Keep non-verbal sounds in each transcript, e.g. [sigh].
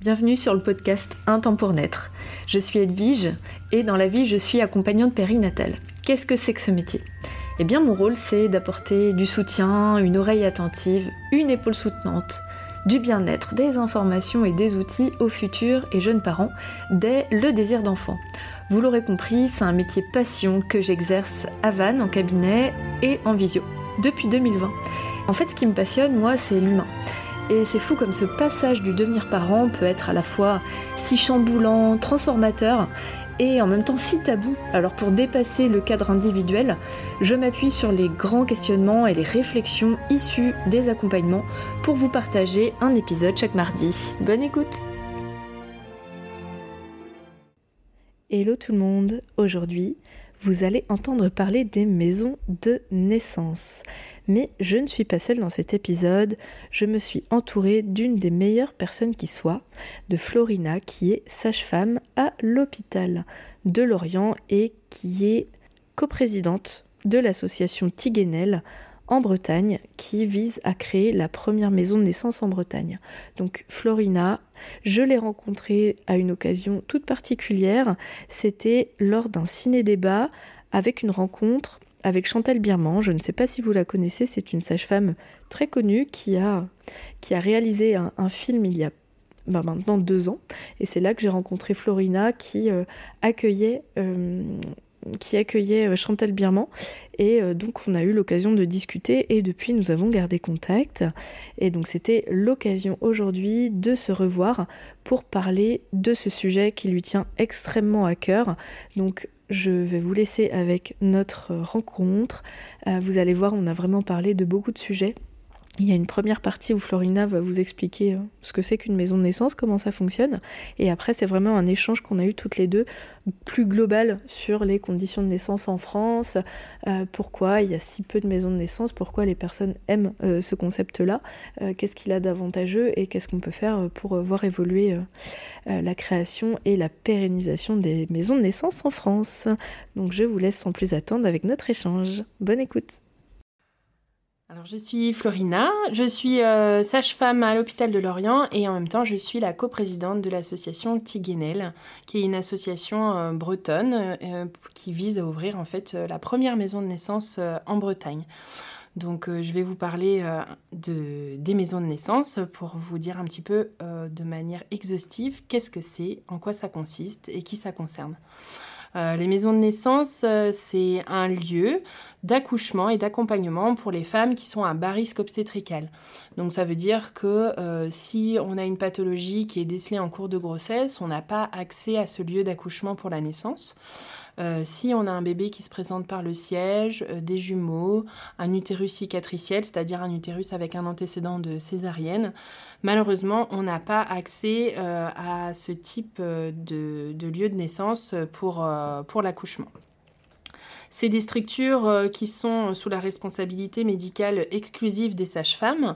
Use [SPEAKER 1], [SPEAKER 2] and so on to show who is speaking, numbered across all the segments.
[SPEAKER 1] Bienvenue sur le podcast Un temps pour naître. Je suis Edwige et dans la vie je suis accompagnante périnatale. Qu'est-ce que c'est que ce métier? Eh bien mon rôle c'est d'apporter du soutien, une oreille attentive, une épaule soutenante, du bien-être, des informations et des outils aux futurs et jeunes parents dès le désir d'enfant. Vous l'aurez compris, c'est un métier passion que j'exerce à Vannes en cabinet et en visio depuis 2020. En fait ce qui me passionne moi c'est l'humain. Et c'est fou comme ce passage du devenir parent peut être à la fois si chamboulant, transformateur et en même temps si tabou. Alors pour dépasser le cadre individuel, je m'appuie sur les grands questionnements et les réflexions issues des accompagnements pour vous partager un épisode chaque mardi. Bonne écoute Hello tout le monde, aujourd'hui vous allez entendre parler des maisons de naissance. Mais je ne suis pas seule dans cet épisode, je me suis entourée d'une des meilleures personnes qui soit, de Florina qui est sage-femme à l'hôpital de Lorient et qui est coprésidente de l'association Tiguenel en Bretagne qui vise à créer la première maison de naissance en Bretagne. Donc Florina, je l'ai rencontrée à une occasion toute particulière, c'était lors d'un ciné-débat avec une rencontre avec Chantal Birman, je ne sais pas si vous la connaissez, c'est une sage-femme très connue qui a, qui a réalisé un, film il y a bah, maintenant deux ans, et c'est là que j'ai rencontré Florina qui euh, accueillait euh, qui accueillait euh, Chantal Birman. Et euh, donc on a eu l'occasion de discuter et depuis nous avons gardé contact. Et donc c'était l'occasion aujourd'hui de se revoir pour parler de ce sujet qui lui tient extrêmement à cœur. Donc je vais vous laisser avec notre rencontre. Euh, vous allez voir, on a vraiment parlé de beaucoup de sujets. Il y a une première partie où Florina va vous expliquer euh, ce que c'est qu'une maison de naissance, comment ça fonctionne. Et après, c'est vraiment un échange qu'on a eu toutes les deux, plus global sur les conditions de naissance en France, euh, pourquoi il y a si peu de maisons de naissance, pourquoi les personnes aiment euh, ce concept-là, qu'est-ce qu'il a d'avantageux et qu'est-ce qu'on peut faire pour voir évoluer la création et la pérennisation des maisons de naissance en France. Donc je vous laisse sans plus attendre avec notre échange. Bonne écoute
[SPEAKER 2] alors, je suis Florina, je suis euh, sage-femme à l'hôpital de Lorient et en même temps je suis la coprésidente de l'association Tiguenel, qui est une association euh, bretonne euh, qui vise à ouvrir en fait la première maison de naissance en Bretagne. Donc je vais vous parler de, des maisons de naissance pour vous dire un petit peu de manière exhaustive qu'est-ce que c'est, en quoi ça consiste et qui ça concerne. Euh, les maisons de naissance, euh, c'est un lieu d'accouchement et d'accompagnement pour les femmes qui sont à bas risque obstétrical. Donc ça veut dire que euh, si on a une pathologie qui est décelée en cours de grossesse, on n'a pas accès à ce lieu d'accouchement pour la naissance. Euh, si on a un bébé qui se présente par le siège, euh, des jumeaux, un utérus cicatriciel, c'est-à-dire un utérus avec un antécédent de césarienne, malheureusement, on n'a pas accès euh, à ce type de, lieu de naissance pour, pour l'accouchement. C'est des structures qui sont sous la responsabilité médicale exclusive des sages-femmes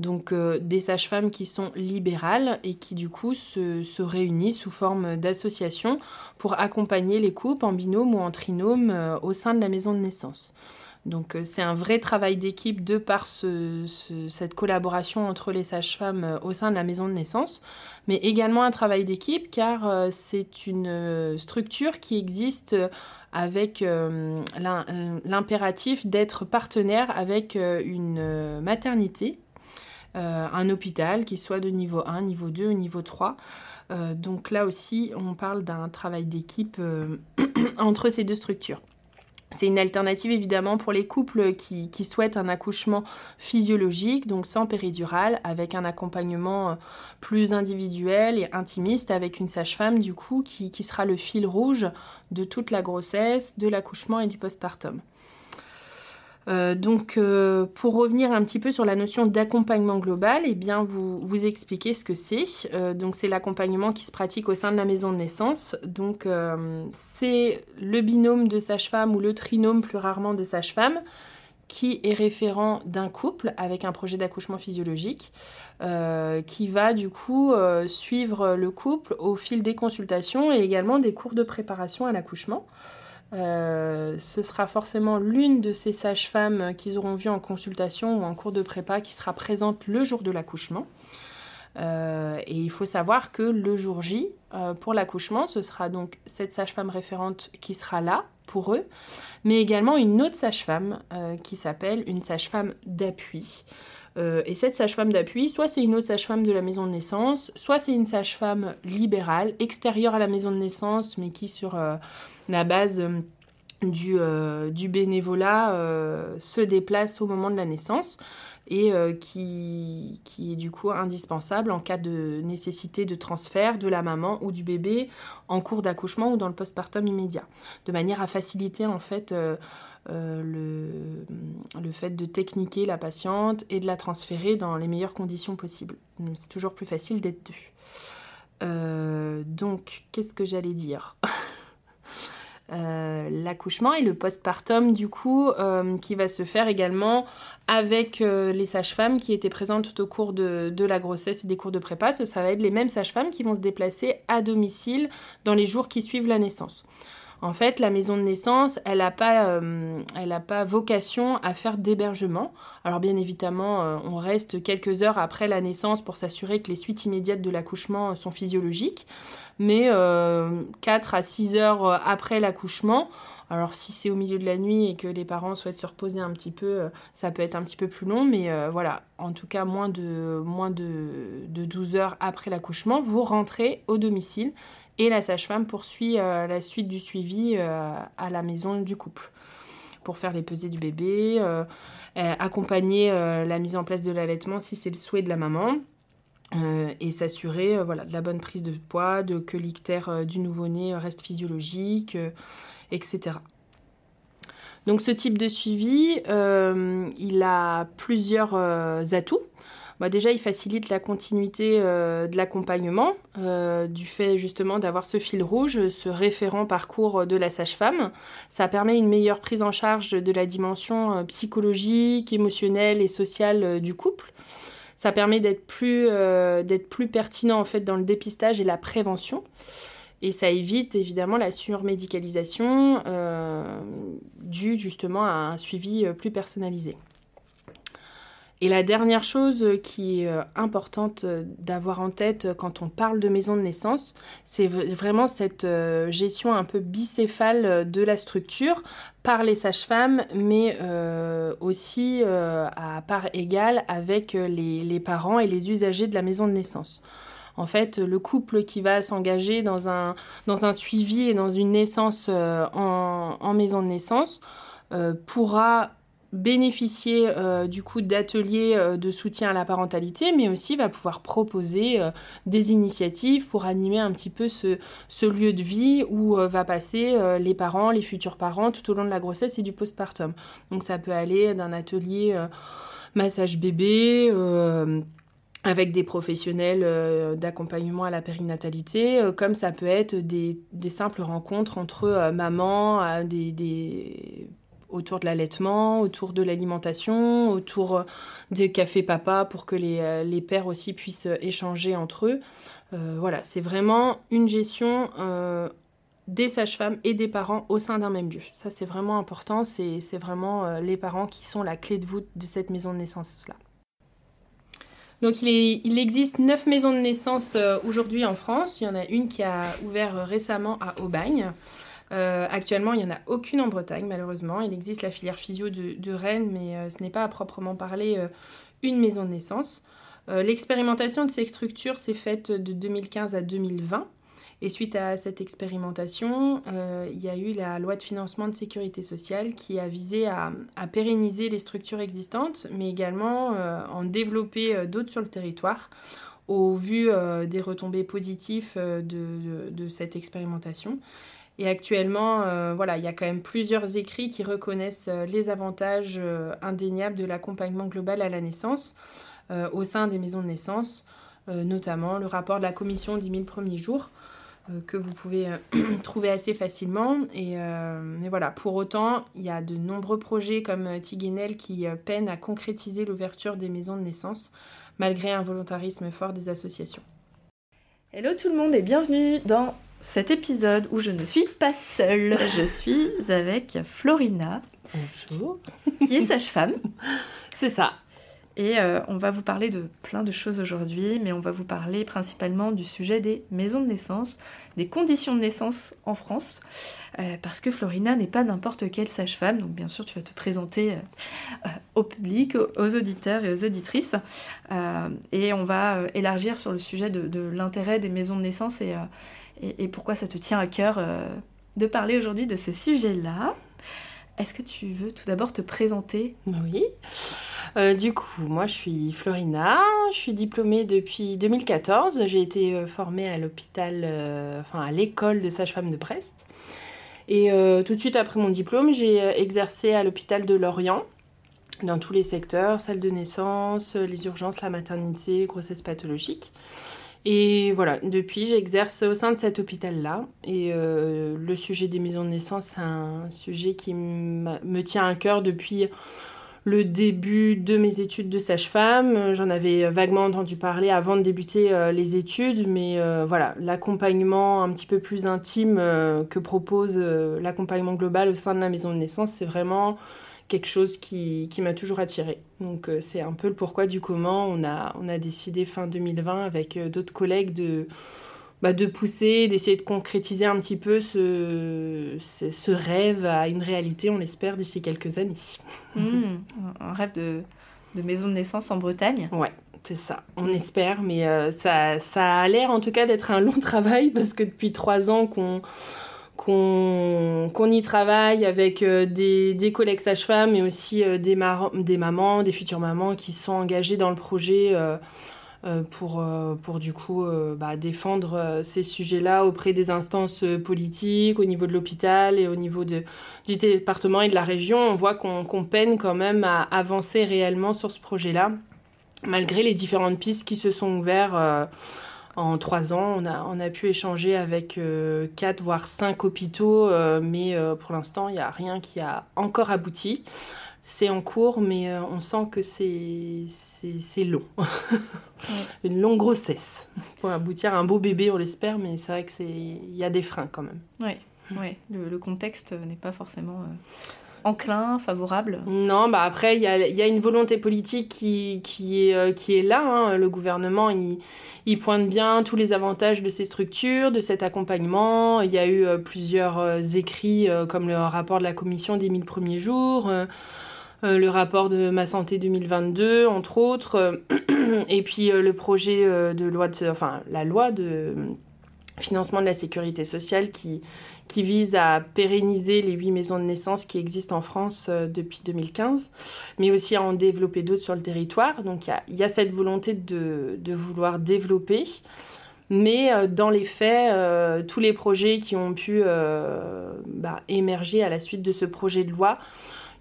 [SPEAKER 2] donc euh, des sages-femmes qui sont libérales et qui du coup se, réunissent sous forme d'association pour accompagner les couples en binôme ou en trinôme euh, au sein de la maison de naissance. Donc euh, c'est un vrai travail d'équipe de par cette collaboration entre les sages-femmes au sein de la maison de naissance, mais également un travail d'équipe car c'est une structure qui existe avec l'impératif d'être partenaire avec une maternité euh, un hôpital qui soit de niveau 1, niveau 2 ou niveau 3. Euh, donc là aussi, on parle d'un travail d'équipe euh, [clears throat] entre ces deux structures. C'est une alternative évidemment pour les couples qui, souhaitent un accouchement physiologique, donc sans péridurale, avec un accompagnement plus individuel et intimiste avec une sage-femme du coup qui, qui, sera le fil rouge de toute la grossesse, de l'accouchement et du postpartum. Euh, donc, euh, pour revenir un petit peu sur la notion d'accompagnement global, eh bien, vous, vous expliquez ce que c'est. Euh, donc, c'est l'accompagnement qui se pratique au sein de la maison de naissance. Donc, c'est le binôme de sage-femme ou le trinôme plus rarement de sage-femme qui est référent d'un couple avec un projet d'accouchement physiologique, qui va du coup suivre le couple au fil des consultations et également des cours de préparation à l'accouchement. Euh, ce sera forcément l'une de ces sages-femmes qu'ils auront vues en consultation ou en cours de prépa qui sera présente le jour de l'accouchement. et il faut savoir que le jour J, pour l'accouchement, ce sera donc cette sage-femme référente qui sera là pour eux, mais également une autre sage-femme qui s'appelle une sage-femme d'appui. Euh, et cette sage-femme d'appui, soit c'est une autre sage-femme de la maison de naissance, soit c'est une sage-femme libérale, extérieure à la maison de naissance, mais qui sur euh, la base euh, du, bénévolat se déplace au moment de la naissance et qui, qui, est du coup indispensable en cas de nécessité de transfert de la maman ou du bébé en cours d'accouchement ou dans le postpartum immédiat, de manière à faciliter en fait le, le, fait de techniquer la patiente et de la transférer dans les meilleures conditions possibles. C'est toujours plus facile d'être deux. Euh, donc, qu'est-ce que j'allais dire [laughs] euh, L'accouchement et le postpartum, du coup, qui va se faire également avec les sages-femmes qui étaient présentes tout au cours de, de, la grossesse et des cours de prépa. Ça va être les mêmes sages-femmes qui vont se déplacer à domicile dans les jours qui suivent la naissance. En fait, la maison de naissance, elle n'a pas, euh, pas vocation à faire d'hébergement. Alors bien évidemment, euh, on reste quelques heures après la naissance pour s'assurer que les suites immédiates de l'accouchement sont physiologiques. Mais 4 euh, à 6 heures après l'accouchement, alors si c'est au milieu de la nuit et que les parents souhaitent se reposer un petit peu, ça peut être un petit peu plus long, mais voilà, en tout cas moins de, moins de 12 heures après l'accouchement, vous rentrez au domicile et la sage-femme poursuit euh, la suite du suivi euh, à la maison du couple pour faire les pesées du bébé, euh, accompagner la mise en place de l'allaitement si c'est le souhait de la maman. et s'assurer voilà, de la bonne prise de poids, de que l'ictère du nouveau-né reste physiologique, etc. Donc ce type de suivi, il a plusieurs atouts. Bah, déjà, il facilite la continuité euh, de l'accompagnement, euh, du fait justement d'avoir ce fil rouge, ce référent parcours de la sage-femme. Ça permet une meilleure prise en charge de la dimension euh, psychologique, émotionnelle et sociale du couple. Ça permet d'être plus, plus pertinent en fait dans le dépistage et la prévention. Et ça évite évidemment la surmédicalisation due justement à un suivi plus personnalisé. Et la dernière chose qui est euh, importante euh, d'avoir en tête euh, quand on parle de maison de naissance, c'est vraiment cette gestion un peu bicéphale de la structure par les sages-femmes, mais aussi à part égale avec les, parents et les usagers de la maison de naissance. En fait, le couple qui va s'engager dans un, suivi et dans une naissance en, maison de naissance pourra bénéficier euh, du coup d'ateliers euh, de soutien à la parentalité, mais aussi va pouvoir proposer euh, des initiatives pour animer un petit peu ce, lieu de vie où va passer les parents, les futurs parents tout au long de la grossesse et du postpartum. Donc ça peut aller d'un atelier massage bébé avec des professionnels d'accompagnement à la périnatalité, comme ça peut être des, des simples rencontres entre mamans, des, des autour de l'allaitement, autour de l'alimentation, autour euh, des cafés papa pour que les, euh, les pères aussi puissent euh, échanger entre eux. voilà, c'est vraiment une gestion des sages-femmes et des parents au sein d'un même lieu. Ça, c'est vraiment important. C'est vraiment les parents qui sont la clé de voûte de cette maison de naissance-là. Donc il, il, existe neuf maisons de naissance aujourd'hui en France. Il y en a une qui a ouvert récemment à Aubagne. Euh, actuellement, il n'y en a aucune en Bretagne, malheureusement. Il existe la filière physio de, Rennes, mais euh, ce n'est pas à proprement parler euh, une maison de naissance. L'expérimentation de ces structures s'est faite de 2015 à 2020. Et suite à cette expérimentation, il y a eu la loi de financement de sécurité sociale qui a visé à, pérenniser les structures existantes, mais également en développer d'autres sur le territoire au vu des retombées positives de, cette expérimentation. Et actuellement, euh, voilà, il y a quand même plusieurs écrits qui reconnaissent euh, les avantages euh, indéniables de l'accompagnement global à la naissance au sein des maisons de naissance, notamment le rapport de la commission des 1000 premiers jours que vous pouvez [clears throat] trouver assez facilement. Et, mais voilà, pour autant, il y a de nombreux projets comme Tiguenel qui peinent à concrétiser l'ouverture des maisons de naissance malgré un volontarisme fort des associations.
[SPEAKER 1] Hello tout le monde et bienvenue dans cet épisode où je ne suis pas seule. Je suis avec Florina.
[SPEAKER 2] Bonjour.
[SPEAKER 1] Qui est sage-femme. [laughs]
[SPEAKER 2] C'est ça.
[SPEAKER 1] Et on va vous parler de plein de choses aujourd'hui, mais on va vous parler principalement du sujet des maisons de naissance, des conditions de naissance en France, parce que Florina n'est pas n'importe quelle sage-femme, donc bien sûr tu vas te présenter au public, aux auditeurs et aux auditrices, et on va élargir sur le sujet de, l'intérêt des maisons de naissance et, et, pourquoi ça te tient à cœur de parler aujourd'hui de ces sujets-là. Est-ce que tu veux tout d'abord te présenter?
[SPEAKER 2] Oui. Euh, du coup, moi je suis Florina, je suis diplômée depuis 2014. J'ai été euh, formée à l'hôpital, euh, enfin à l'école de sage-femme de Brest. Et tout de suite après mon diplôme, j'ai exercé à l'hôpital de Lorient dans tous les secteurs, salle de naissance, les urgences, la maternité, grossesse pathologique. Et voilà, depuis, j'exerce au sein de cet hôpital-là. Et euh, le sujet des maisons de naissance, c'est un sujet qui me tient à cœur depuis le début de mes études de sage-femme. J'en avais vaguement entendu parler avant de débuter euh, les études, mais euh, voilà, l'accompagnement un petit peu plus intime que propose l'accompagnement global au sein de la maison de naissance, c'est vraiment quelque chose qui, qui m'a toujours attiré. Donc euh, c'est un peu le pourquoi du comment. On a, on a décidé fin 2020 avec euh, d'autres collègues de, bah, de pousser, d'essayer de concrétiser un petit peu ce, ce, rêve à une réalité, on l'espère, d'ici quelques années. [laughs]
[SPEAKER 1] Mmh, un rêve de, de, maison de naissance en Bretagne
[SPEAKER 2] Ouais. C'est ça, on espère, mais euh, ça, ça a l'air en tout cas d'être un long [laughs] travail parce que depuis trois ans qu'on qu'on y travaille avec euh, des, collègues sages-femmes, mais aussi euh, des, des, mamans, des futures mamans qui sont engagées dans le projet euh, pour, du coup bah, défendre ces sujets-là auprès des instances politiques, au niveau de l'hôpital et au niveau du département et de la région. On voit qu'on peine quand même à avancer réellement sur ce projet-là, malgré les différentes pistes qui se sont ouvertes en trois ans, on a, on a pu échanger avec euh, quatre voire cinq hôpitaux, euh, mais euh, pour l'instant, il n'y a rien qui a encore abouti. C'est en cours, mais on sent que c'est long. [laughs] Une longue grossesse pour aboutir à un beau bébé, on l'espère, mais c'est vrai qu'il y a des freins quand même.
[SPEAKER 1] Oui, ouais. le, le, contexte n'est pas forcément enclin, favorable
[SPEAKER 2] Non, bah après, il y a, une volonté politique qui, qui, est, euh, là. Hein. Le gouvernement, il, il, pointe bien tous les avantages de ces structures, de cet accompagnement. Il y a eu euh, plusieurs euh, écrits, comme le rapport de la commission des 1000 premiers jours, le rapport de Ma Santé 2022, entre autres, [clears throat] et puis le projet de loi, de, enfin, la loi de financement de la sécurité sociale qui, qui vise à pérenniser les huit maisons de naissance qui existent en France euh, depuis 2015, mais aussi à en développer d'autres sur le territoire. Donc il y, a, cette volonté de, vouloir développer. Mais euh, dans les faits, euh, tous les projets qui ont pu bah, émerger à la suite de ce projet de loi,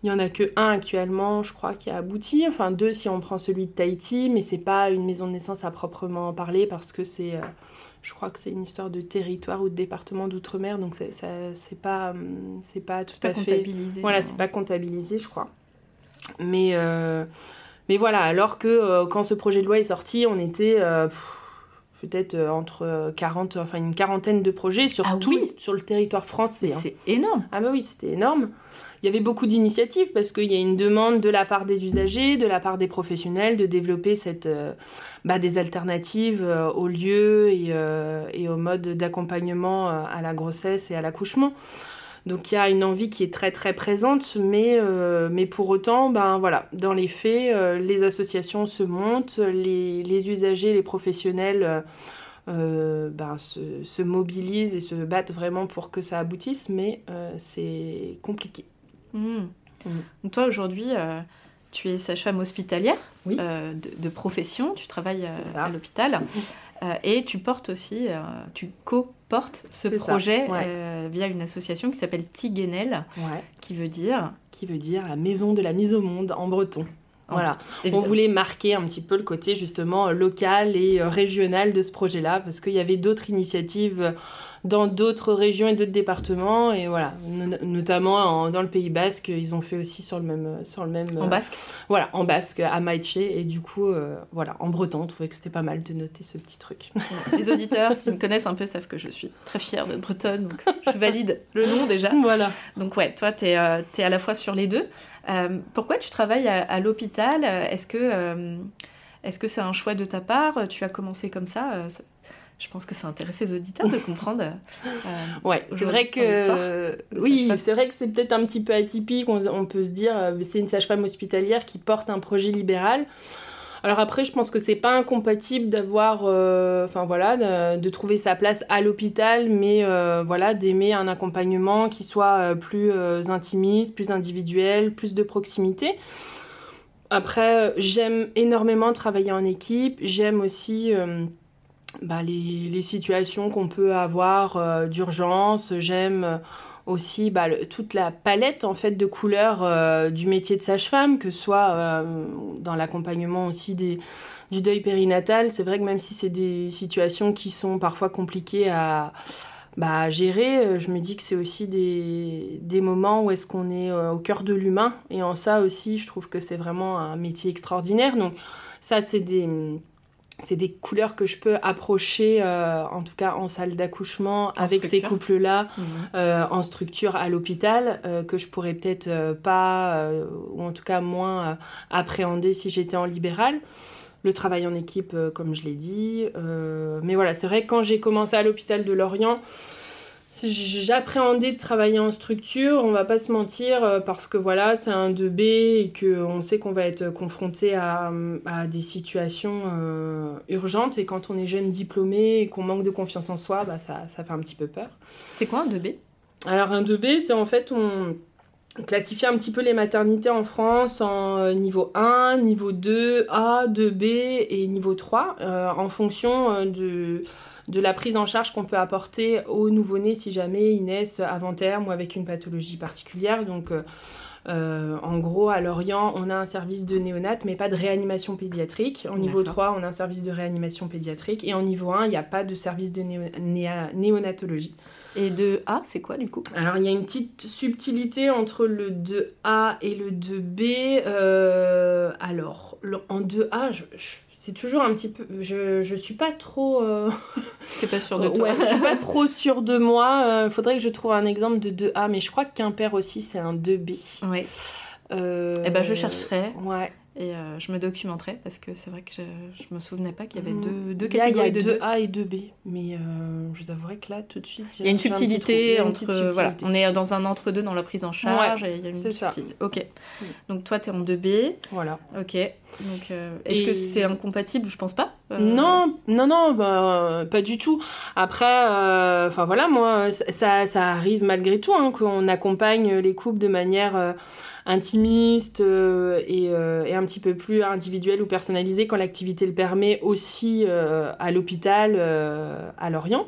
[SPEAKER 2] il n'y en a que un actuellement, je crois, qui a abouti. Enfin, deux si on prend celui de Tahiti, mais c'est pas une maison de naissance à proprement parler parce que c'est je crois que c'est une histoire de territoire ou de département d'outre-mer, donc c'est pas, hum, c'est pas tout à fait.
[SPEAKER 1] comptabilisé.
[SPEAKER 2] Voilà, c'est pas comptabilisé, je crois. Mais, euh, mais voilà, alors que euh, quand ce projet de loi est sorti, on était euh, peut-être entre 40, enfin une quarantaine de projets sur
[SPEAKER 1] ah
[SPEAKER 2] tout, sur le territoire français.
[SPEAKER 1] Hein. C'est énorme.
[SPEAKER 2] Ah bah oui, c'était énorme il y avait beaucoup d'initiatives parce qu'il y a une demande de la part des usagers, de la part des professionnels de développer euh, bah, des alternatives euh, aux lieux et, euh, et aux modes d'accompagnement à la grossesse et à l'accouchement. Donc il y a une envie qui est très très présente, mais, pour autant, ben, voilà, dans les faits, les associations se montent, les, usagers, les professionnels ben, se, mobilisent et se battent vraiment pour que ça aboutisse, mais c'est compliqué.
[SPEAKER 1] Mmh. Mmh. toi, aujourd'hui, euh, tu es sage-femme hospitalière euh, de, profession, tu travailles euh, à l'hôpital. [laughs] Et tu portes aussi, tu co-portes ce projet via une association qui s'appelle Tiguenel, qui veut dire
[SPEAKER 2] Qui veut dire la maison de la mise au monde en breton. Voilà, on voulait marquer un petit peu le côté justement local et régional de ce projet-là parce qu'il y avait d'autres initiatives dans d'autres régions et d'autres départements. Et voilà, notamment dans le Pays Basque, ils ont fait aussi sur le même. Sur le même
[SPEAKER 1] en basque?
[SPEAKER 2] Voilà, en basque, à Maïtche. Et du coup, voilà, en breton, on trouvait que c'était pas mal de noter ce petit truc.
[SPEAKER 1] Les auditeurs, s'ils me connaissent un peu, savent que je suis très fière d'être bretonne, donc je valide le nom déjà.
[SPEAKER 2] Voilà.
[SPEAKER 1] Donc ouais, toi, tu es, es, à la fois sur les deux. pourquoi tu travailles à, l'hôpital? Est-ce que est-ce que c'est un choix de ta part? Tu as commencé comme ça je pense que ça intéresse les auditeurs de comprendre.
[SPEAKER 2] Euh, ouais, c'est vrai que oui, c'est vrai que c'est peut-être un petit peu atypique. On, peut se dire, euh, c'est une sage-femme hospitalière qui porte un projet libéral. Alors après, je pense que c'est pas incompatible d'avoir, euh, enfin voilà, de, trouver sa place à l'hôpital, mais voilà, d'aimer un accompagnement qui soit plus intimiste, plus individuel, plus de proximité. Après, j'aime énormément travailler en équipe. J'aime aussi bah, les, situations qu'on peut avoir euh, d'urgence. J'aime euh, aussi bah, toute la palette en fait de couleurs euh, du métier de sage-femme, que ce soit dans l'accompagnement aussi des, du deuil périnatal. C'est vrai que même si c'est des situations qui sont parfois compliquées à, bah, gérer, je me dis que c'est aussi des, des, moments où est-ce qu'on est au cœur de l'humain. Et en ça aussi, je trouve que c'est vraiment un métier extraordinaire. Donc ça, c'est des c'est des couleurs que je peux approcher, euh, en tout cas en salle d'accouchement, avec ces couples-là, mhm. euh, en structure à l'hôpital, euh, que je pourrais peut-être pas, ou en tout cas moins appréhender si j'étais en libéral. Le travail en équipe, comme je l'ai dit. mais voilà, c'est vrai que quand j'ai commencé à l'hôpital de Lorient, J'appréhendais de travailler en structure, on va pas se mentir, euh, parce que voilà, c'est un 2B et qu'on sait qu'on va être confronté à, des situations euh, urgentes. Et quand on est jeune diplômé et qu'on manque de confiance en soi, bah ça, ça fait un petit peu peur.
[SPEAKER 1] C'est quoi un 2B
[SPEAKER 2] Alors, un 2B, c'est en fait, on, classifie un petit peu les maternités en France en euh, niveau 1, niveau 2, A, 2B et niveau 3, en fonction de de la prise en charge qu'on peut apporter aux nouveau-nés si jamais ils naissent avant terme ou avec une pathologie particulière. Donc, euh, euh, en gros, à Lorient, on a un service de néonat, mais pas de réanimation pédiatrique. En niveau 3, on a un service de réanimation pédiatrique. Et en niveau 1, il n'y a pas de service de néonatologie.
[SPEAKER 1] Et de A, c'est quoi du coup?
[SPEAKER 2] Alors, il y a une petite subtilité entre le 2A et le 2B. Euh, alors, en 2A, je c'est toujours un petit peu. Je, je suis pas trop. Euh... [laughs]
[SPEAKER 1] pas sûr de toi.
[SPEAKER 2] ouais, je suis pas trop sûre de moi. Il euh, faudrait que je trouve un exemple de 2A, mais je crois que Quimper aussi, c'est un 2B.
[SPEAKER 1] Oui. Euh... Eh ben, je chercherai.
[SPEAKER 2] Ouais.
[SPEAKER 1] Et euh, je me documenterai parce que c'est vrai que je, je me souvenais pas qu'il y avait mm. deux, deux catégories
[SPEAKER 2] de 2A et 2B. Mais euh, je vous avouerai que là, tout de suite.
[SPEAKER 1] Il y a une subtilité entre. Voilà, on est dans un entre-deux dans la prise en charge.
[SPEAKER 2] et il y a une c'est ça.
[SPEAKER 1] Ok. Donc toi, tu es en 2B.
[SPEAKER 2] Voilà.
[SPEAKER 1] Ok. Donc euh, est-ce que c'est incompatible? Je pense pas.
[SPEAKER 2] Non, non, non, bah, pas du tout. Après, enfin voilà, moi, ça, ça arrive malgré tout hein, qu'on accompagne les couples de manière intimiste euh, euh, et, un petit peu plus individuel ou personnalisé quand l'activité le permet aussi euh, à l'hôpital à Lorient.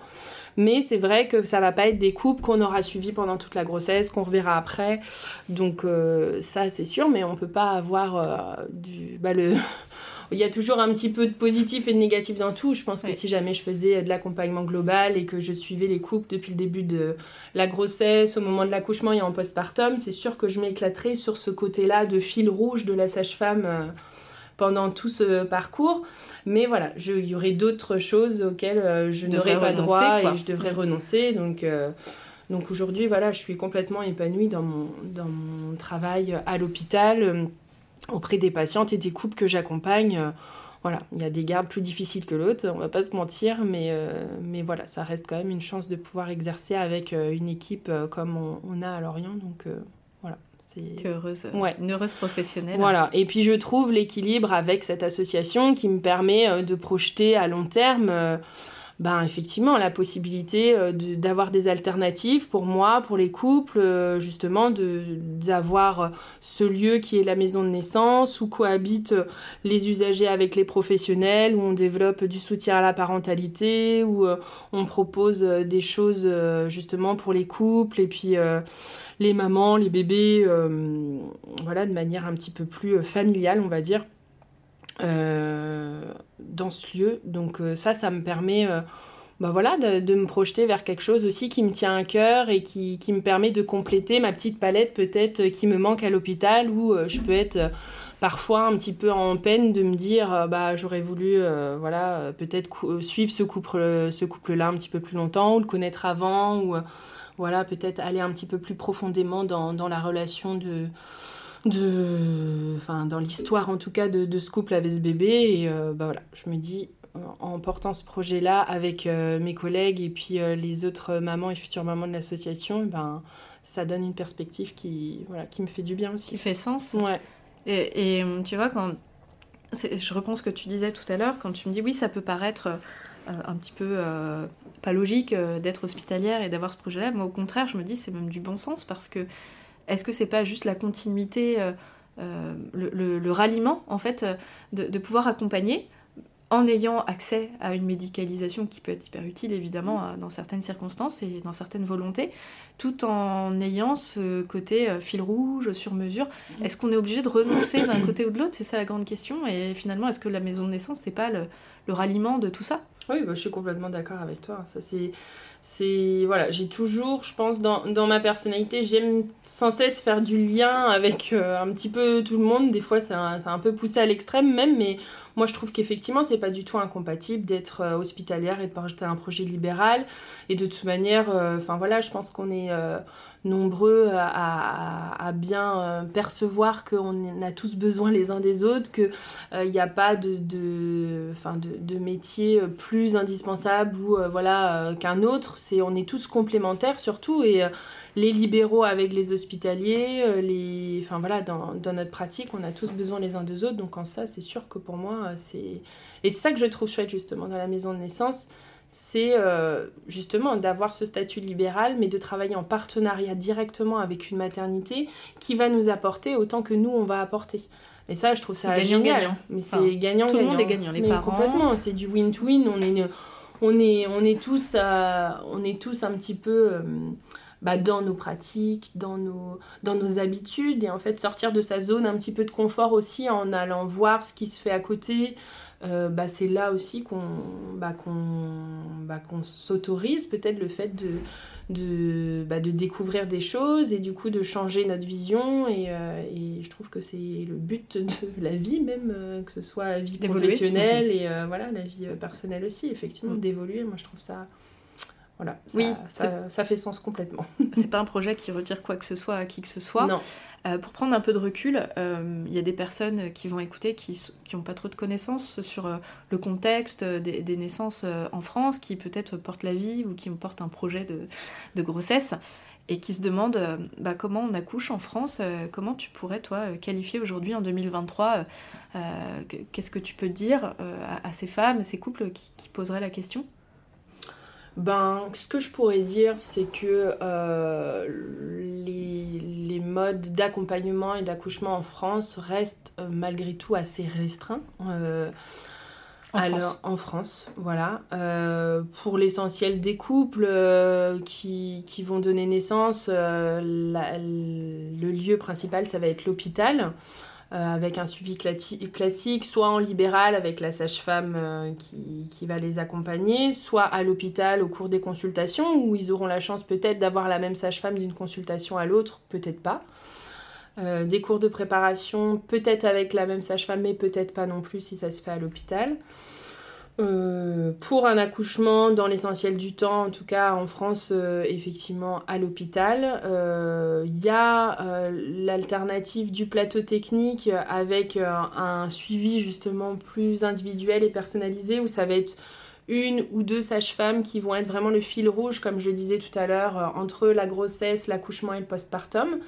[SPEAKER 2] Mais c'est vrai que ça va pas être des couples qu'on aura suivis pendant toute la grossesse, qu'on reverra après. Donc ça c'est sûr, mais on peut pas avoir du, bah, le, il y a toujours un petit peu de positif et de négatif dans tout. Je pense que si jamais je faisais de l'accompagnement global et que je suivais les couples depuis le début de la grossesse, au moment de l'accouchement et en postpartum, c'est sûr que je m'éclaterais sur ce côté-là de fil rouge de la sage-femme euh, pendant tout ce parcours. Mais voilà, il y aurait d'autres choses auxquelles euh, je n'aurais pas droit et je devrais renoncer. Donc, euh, donc aujourd'hui, voilà, je suis complètement épanouie dans mon, dans mon travail à l'hôpital auprès des patientes et des couples que j'accompagne. Euh, voilà, il y a des gardes plus difficiles que l'autre, on va pas se mentir, mais, euh, mais voilà, ça reste quand même une chance de pouvoir exercer avec euh, une équipe comme on, a à Lorient. Donc voilà.
[SPEAKER 1] T'es heureuse, ouais. une heureuse professionnelle.
[SPEAKER 2] Voilà, et puis je trouve l'équilibre avec cette association qui me permet de projeter à long terme ben, effectivement, la possibilité euh, d'avoir des alternatives pour moi, pour les couples, euh, justement, d'avoir euh, ce lieu qui est la maison de naissance, où cohabitent les usagers avec les professionnels, où on développe du soutien à la parentalité, où on propose des choses justement pour les couples, et puis les mamans, les bébés, voilà, de manière un petit peu plus familiale, on va dire. Euh, dans ce lieu. Donc euh, ça, ça me permet euh, bah voilà, de, me projeter vers quelque chose aussi qui me tient à cœur et qui, me permet de compléter ma petite palette peut-être qui me manque à l'hôpital où je peux être parfois un petit peu en peine de me dire bah j'aurais voulu voilà peut-être suivre ce couple ce couple là un petit peu plus longtemps ou le connaître avant ou voilà peut-être aller un petit peu plus profondément dans la relation de de, enfin, dans l'histoire en tout cas de, de, ce couple avec ce bébé. Et euh, bah voilà, je me dis, en portant ce projet-là avec euh, mes collègues et puis euh, les autres mamans et futures mamans de l'association, ben, ça donne une perspective qui, voilà, qui me fait du bien aussi.
[SPEAKER 1] Qui fait sens.
[SPEAKER 2] Ouais.
[SPEAKER 1] Et, et tu vois, quand je reprends ce que tu disais tout à l'heure, quand tu me dis oui, ça peut paraître un petit peu pas logique d'être hospitalière et d'avoir ce projet-là, mais au contraire, je me dis c'est même du bon sens parce que est-ce que c'est pas juste la continuité, euh, euh, le, ralliement, en fait, euh, de, pouvoir accompagner en ayant accès à une médicalisation qui peut être hyper utile, évidemment, dans certaines circonstances et dans certaines volontés, tout en ayant ce côté fil rouge, sur mesure? Mm. Est-ce qu'on est obligé de renoncer d'un côté ou de l'autre? C'est ça la grande question. Et finalement, est-ce que la maison de naissance, c'est pas le, ralliement de tout ça?
[SPEAKER 2] Oui, bah, je suis complètement d'accord avec toi. Ça, c'est c'est voilà j'ai toujours je pense dans, dans ma personnalité j'aime sans cesse faire du lien avec euh, un petit peu tout le monde des fois c'est un, un, peu poussé à l'extrême même mais moi je trouve qu'effectivement c'est pas du tout incompatible d'être euh, hospitalière et de porter un projet libéral et de toute manière euh, enfin voilà je pense qu'on est nombreux à, bien euh, percevoir qu'on a tous besoin les uns des autres, qu'il n'y a pas de, de, de, métier plus indispensable ou euh, voilà qu'un autre. C'est, on est tous complémentaires surtout et les libéraux avec les hospitaliers, les, enfin voilà, dans, notre pratique, on a tous besoin les uns des autres. Donc en ça, c'est sûr que pour moi, c'est et c'est ça que je trouve chouette justement dans la maison de naissance c'est euh, justement d'avoir ce statut libéral, mais de travailler en partenariat directement avec une maternité qui va nous apporter autant que nous, on va apporter. Et ça, je trouve ça génial. Gagnant. Mais c'est gagnant,
[SPEAKER 1] Tout le monde est gagnant, les parents.
[SPEAKER 2] Complètement, c'est du win-to-win. On est, on, est, on, est tous, on est tous un petit peu... Euh, bah, dans nos pratiques, dans nos, dans nos habitudes, et en fait sortir de sa zone un petit peu de confort aussi en allant voir ce qui se fait à côté, euh, bah, c'est là aussi qu'on bah, bah, qu'on s'autorise peut-être le fait de, de, bah, de, découvrir des choses et du coup de changer notre vision. Et, euh, et je trouve que c'est le but de [laughs] la vie même, euh, que ce soit la vie professionnelle et voilà, la vie personnelle aussi, effectivement, mm. d'évoluer. Moi, je trouve ça... Voilà, ça, oui, ça, ça, fait sens complètement. [laughs]
[SPEAKER 1] c'est pas un projet qui retire quoi que ce soit à qui que ce soit.
[SPEAKER 2] Non.
[SPEAKER 1] Euh, pour prendre un peu de recul, euh, il y a des personnes qui vont écouter qui n'ont pas trop de connaissances sur euh, le contexte des, naissances en France, qui peut-être portent la vie ou qui portent un projet de, grossesse et qui se demandent bah, comment on accouche en France, comment tu pourrais, toi, qualifier aujourd'hui en 2023, qu'est-ce que tu peux dire à, ces femmes, ces couples qui poseraient la question?
[SPEAKER 2] Ben, ce que je pourrais dire, c'est que euh, les, les, modes d'accompagnement et d'accouchement en France restent euh, malgré tout assez restreints. Euh, en alors, France. en France, voilà. pour l'essentiel des couples qui, qui, vont donner naissance, le lieu principal, ça va être l'hôpital. Euh, avec un suivi classique, soit en libéral avec la sage-femme euh, qui, va les accompagner, soit à l'hôpital au cours des consultations, où ils auront la chance peut-être d'avoir la même sage-femme d'une consultation à l'autre, peut-être pas. Euh, des cours de préparation, peut-être avec la même sage-femme, mais peut-être pas non plus si ça se fait à l'hôpital. Euh, pour un accouchement, dans l'essentiel du temps, en tout cas en France, euh, effectivement, à l'hôpital. Il euh, y a l'alternative du plateau technique avec un suivi justement plus individuel et personnalisé où ça va être une ou deux sages-femmes qui vont être vraiment le fil rouge, comme je disais tout à l'heure, entre la grossesse, l'accouchement et le postpartum.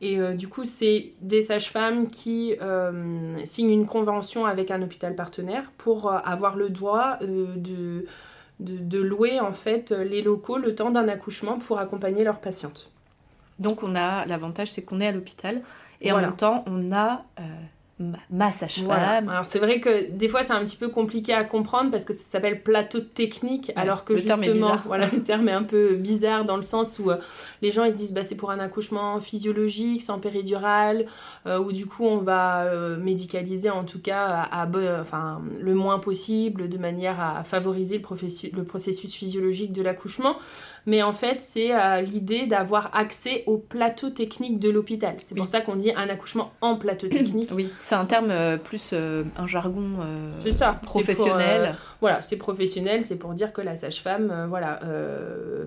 [SPEAKER 2] Et euh, du coup, c'est des sages-femmes qui euh, signent une convention avec un hôpital partenaire pour euh, avoir le droit de, de, louer en fait les locaux le temps d'un accouchement pour accompagner leurs patientes.
[SPEAKER 1] Donc on a l'avantage, c'est qu'on est à l'hôpital et en même temps, on a ma, sage-femme.
[SPEAKER 2] Alors c'est vrai que des fois c'est un petit peu compliqué à comprendre parce que ça s'appelle plateau technique alors que justement voilà le terme est un peu bizarre dans le sens où euh, les gens ils se disent bah c'est pour un accouchement physiologique sans péridurale euh, où du coup on va euh, médicaliser en tout cas à, à- enfin le moins possible de manière à favoriser le, le processus physiologique de l'accouchement mais en fait c'est euh, l'idée d'avoir accès au plateau technique de l'hôpital c'est pour ça qu'on dit un accouchement en plateau [clears throat] technique
[SPEAKER 1] Oui, c'est un terme euh, plus euh, un jargon
[SPEAKER 2] C'est ça.
[SPEAKER 1] Professionnel.
[SPEAKER 2] pour, voilà, c'est professionnel, c'est pour dire que la sage-femme voilà,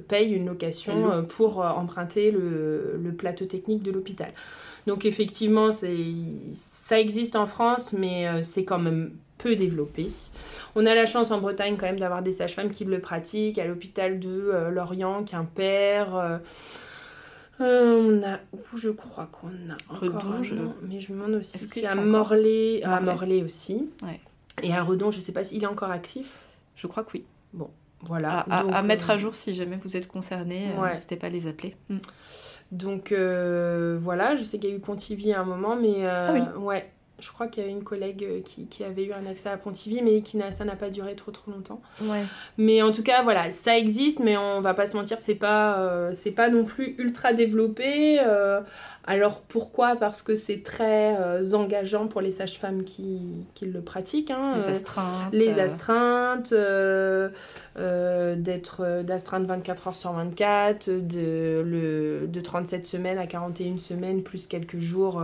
[SPEAKER 2] paye une location pour emprunter le, le plateau technique de l'hôpital. Donc effectivement, ça existe en France, mais c'est quand même peu développé. On a la chance en Bretagne quand même d'avoir des sages-femmes qui le pratiquent à l'hôpital de euh, Lorient, Quimper. euh, euh, on a où je crois qu'on a encore
[SPEAKER 1] Redon, je-
[SPEAKER 2] mais je me demande aussi si à
[SPEAKER 1] encore
[SPEAKER 2] Morlaix, à
[SPEAKER 1] Morlaix.
[SPEAKER 2] Aussi.
[SPEAKER 1] Ouais.
[SPEAKER 2] Et à Redon, je sais pas s'il est encore actif.
[SPEAKER 1] Je crois que oui.
[SPEAKER 2] Voilà.
[SPEAKER 1] À, à-
[SPEAKER 2] Donc,
[SPEAKER 1] à mettre à jour si jamais vous êtes concerné,
[SPEAKER 2] Ouais.
[SPEAKER 1] n'hésitez pas à les appeler. Mm.
[SPEAKER 2] Donc euh, voilà, je sais qu'il y a eu Pontivy à un moment, mais euh,
[SPEAKER 1] Ah oui.
[SPEAKER 2] ouais, je crois qu'il y a une collègue euh, qui, qui avait eu un accès à Pontivy, mais qui ça n'a pas duré trop trop longtemps.
[SPEAKER 1] Ouais.
[SPEAKER 2] Mais en tout cas, voilà, ça existe, mais on va pas se mentir, c'est pas, euh, c'est pas non plus ultra développé. euh, alors pourquoi? Parce que c'est très euh, engageant pour les sages-femmes qui, qui le pratiquent. hein,
[SPEAKER 1] Les astreintes.
[SPEAKER 2] les astreintes, d'être d'astreinte 24 heures sur 24, de, le, de 37 semaines à 41 semaines, plus quelques jours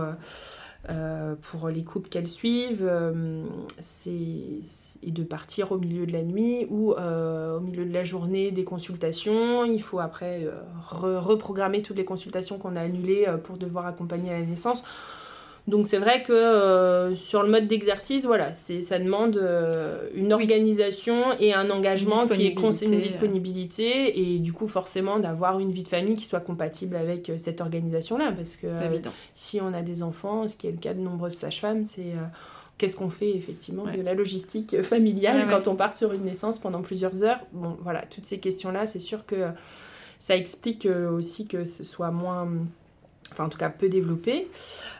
[SPEAKER 2] euh, pour les couples qu'elles suivent, euh, c'est et de partir au milieu de la nuit ou euh, au milieu de la journée des consultations. Il faut après re- reprogrammer toutes les consultations qu'on a annulées pour devoir accompagner à la naissance. Donc c'est vrai que euh, sur le mode d'exercice, voilà, c'est ça demande euh, une
[SPEAKER 1] Oui.
[SPEAKER 2] organisation et un engagement qui est une
[SPEAKER 1] euh.
[SPEAKER 2] disponibilité et du coup forcément d'avoir une vie de famille qui soit compatible avec euh, cette organisation-là parce que si on a des enfants, ce qui est le cas de nombreuses sages-femmes, c'est qu'est-ce qu'on fait effectivement
[SPEAKER 1] Ouais.
[SPEAKER 2] de la logistique familiale
[SPEAKER 1] Ouais, ouais.
[SPEAKER 2] quand on part sur une naissance pendant plusieurs heures? Bon, voilà, toutes ces questions-là, c'est sûr que ça explique aussi que ce soit moins, enfin en tout cas peu développé.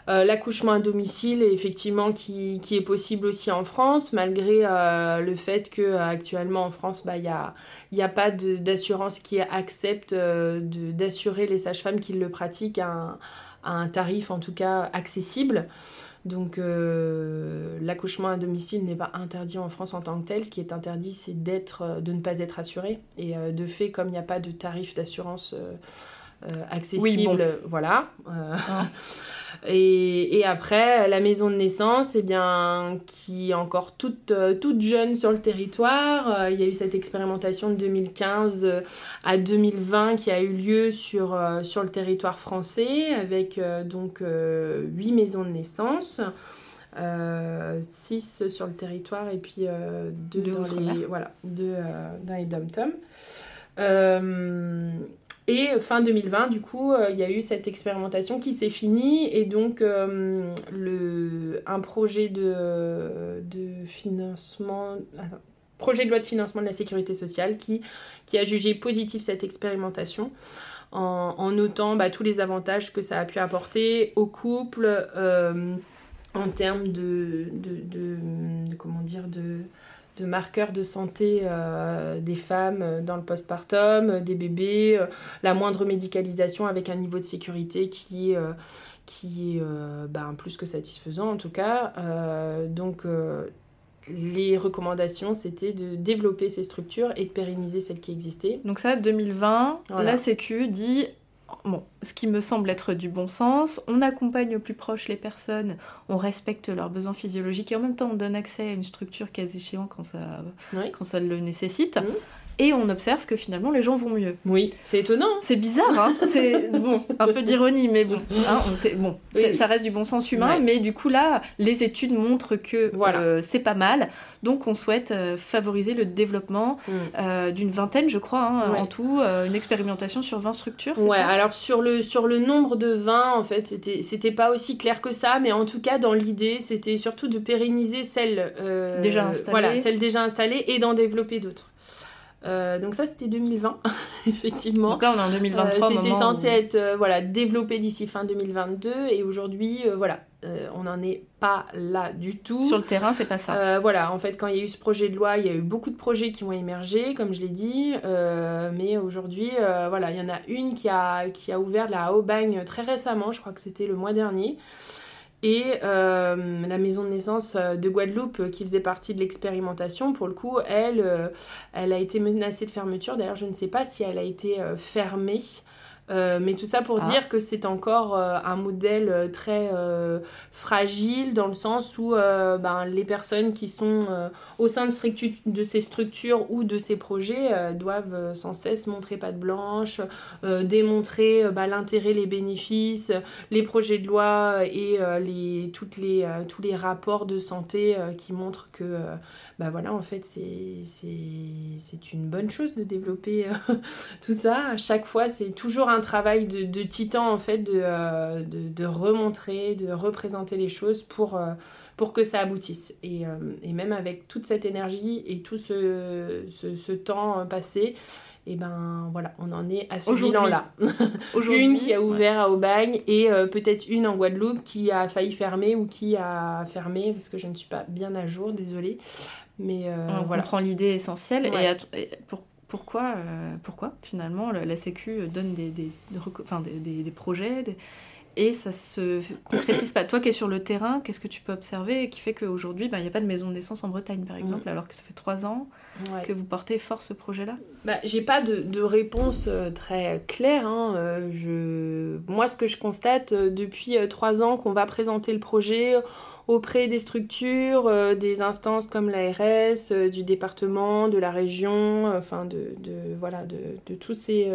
[SPEAKER 2] Euh, L'accouchement à domicile, effectivement, qui, qui est possible aussi en France, malgré euh, le fait que euh, actuellement en France, bah, il n'y a, il a pas d'assurance qui accepte d'assurer les sages-femmes qui le pratiquent à un, tarif en tout cas accessible. Donc l'accouchement à domicile n'est pas interdit en France en tant que tel. Ce qui est interdit, c'est d'être, de ne pas être assuré. Et de fait, comme il n'y a pas de tarif d'assurance accessible,
[SPEAKER 1] Oui, bon.
[SPEAKER 2] voilà. euh,
[SPEAKER 1] Hein. [laughs]
[SPEAKER 2] et, et après, la maison de naissance, eh bien, qui est encore toute, euh, toute jeune sur le territoire. Euh, il y a eu cette expérimentation de 2015 euh, à 2020 qui a eu lieu sur, euh, sur le territoire français avec euh, donc euh, 8 maisons de naissance. 6 sur le territoire et puis 2
[SPEAKER 1] Deux
[SPEAKER 2] dans voilà, euh, dans les dom-toms. Euh, et fin 2020, du coup, euh, il y a eu cette expérimentation qui s'est finie. Et donc euh, un projet de, financement, projet de loi de financement de la sécurité sociale qui, a jugé positif cette expérimentation en, notant bah, tous les avantages que ça a pu apporter aux couples euh, en termes de- comment dire de de marqueurs de santé euh, des femmes euh, dans le postpartum, euh, des bébés, euh, la moindre médicalisation avec un niveau de sécurité qui, euh, qui est ben, plus que satisfaisant en tout cas. Donc les recommandations, c'était de développer ces structures et de pérenniser celles qui existaient.
[SPEAKER 1] Donc ça, 2020,
[SPEAKER 2] Voilà.
[SPEAKER 1] la Sécu dit, bon, ce qui me semble être du bon sens, on accompagne au plus proche les personnes, on respecte leurs besoins physiologiques et en même temps on donne accès à une structure cas échéant quand ça,
[SPEAKER 2] Oui.
[SPEAKER 1] quand ça le nécessite.
[SPEAKER 2] Mhm.
[SPEAKER 1] Et on observe que finalement les gens vont mieux.
[SPEAKER 2] Oui, c'est étonnant.
[SPEAKER 1] C'est bizarre, hein [laughs] C'est bon, un peu d'ironie, mais bon, hein, on bon,
[SPEAKER 2] Oui,
[SPEAKER 1] c'est-
[SPEAKER 2] oui.
[SPEAKER 1] ça reste du bon sens humain.
[SPEAKER 2] Ouais.
[SPEAKER 1] Mais du coup là, les études montrent que
[SPEAKER 2] Voilà.
[SPEAKER 1] euh, c'est pas mal. Donc on souhaite euh, favoriser le développement
[SPEAKER 2] Mm.
[SPEAKER 1] euh, d'une vingtaine, je crois, hein,
[SPEAKER 2] Ouais.
[SPEAKER 1] en tout, une expérimentation sur 20 structures,
[SPEAKER 2] Ouais,
[SPEAKER 1] ça?
[SPEAKER 2] alors sur le, sur le nombre de vins, en fait, c'était c'était pas aussi clair que ça, mais en tout cas, dans l'idée, c'était surtout de pérenniser celles
[SPEAKER 1] Déjà installées.
[SPEAKER 2] Voilà, celles déjà installées et d'en développer d'autres. Euh, donc ça, c'était 2020, [laughs] effectivement.
[SPEAKER 1] Donc là, on est en
[SPEAKER 2] Euh,
[SPEAKER 1] 2023.
[SPEAKER 2] c'était
[SPEAKER 1] moment
[SPEAKER 2] censé
[SPEAKER 1] où-
[SPEAKER 2] être euh, voilà, développé d'ici fin 2022 et aujourd'hui, euh, voilà, on n'en est pas là du tout.
[SPEAKER 1] Sur le terrain, c'est pas ça.
[SPEAKER 2] voilà, en fait, quand il y a eu ce projet de loi, il y a eu beaucoup de projets qui ont émergé, comme je l'ai dit. mais aujourd'hui, voilà, il y en a une qui a, qui a ouvert la Aubagne très récemment, je crois que c'était le mois dernier. Et euh, la maison de naissance euh, de Guadeloupe, euh, qui faisait partie de l'expérimentation, pour le coup, elle, elle a été menacée de fermeture. D'ailleurs, je ne sais pas si elle a été fermée. Euh, mais tout ça pour ah. dire que c'est encore euh, un modèle euh, très fragile dans le sens où ben, les personnes qui sont au sein de, de, ces structures ou de ces projets doivent sans cesse montrer patte blanche, démontrer ben, l'intérêt, les bénéfices, les projets de loi et les, toutes les, tous les rapports de santé qui montrent que bah voilà, en fait, c'est une bonne chose de développer euh, [laughs] tout ça. À chaque fois, c'est toujours un travail de, de, titan, en fait, de, euh, de, de, remontrer, de représenter les choses pour, euh, pour que ça aboutisse. Et, et, même avec toute cette énergie et tout ce, ce, ce temps passé, et ben voilà, on en est à ce bilan-là. [laughs] une qui a ouvert à Aubagne et peut-être une en Guadeloupe qui a failli fermer ou qui a fermé, parce que je ne suis pas bien à jour, désolée. Mais
[SPEAKER 1] euh, on comprend l'idée essentielle. Et, pourquoi, euh, pourquoi finalement la, Sécu donne des, des, des, des projets et ça se concrétise pas. Toi qui es sur le terrain, qu'est-ce que tu peux observer qui fait qu'aujourd'hui, ben, il n'y a pas de maison de naissance en Bretagne, par exemple, mm. alors que ça fait trois ans que vous portez fort ce projet-là?
[SPEAKER 2] Bah, J'ai pas de, de, réponse euh, très claire. Hein. Euh, je... Moi, ce que je constate euh, depuis trois ans qu'on va présenter le projet auprès des structures, des instances comme l'ARS, du département, de la région, enfin de, de, voilà, de, de tous ces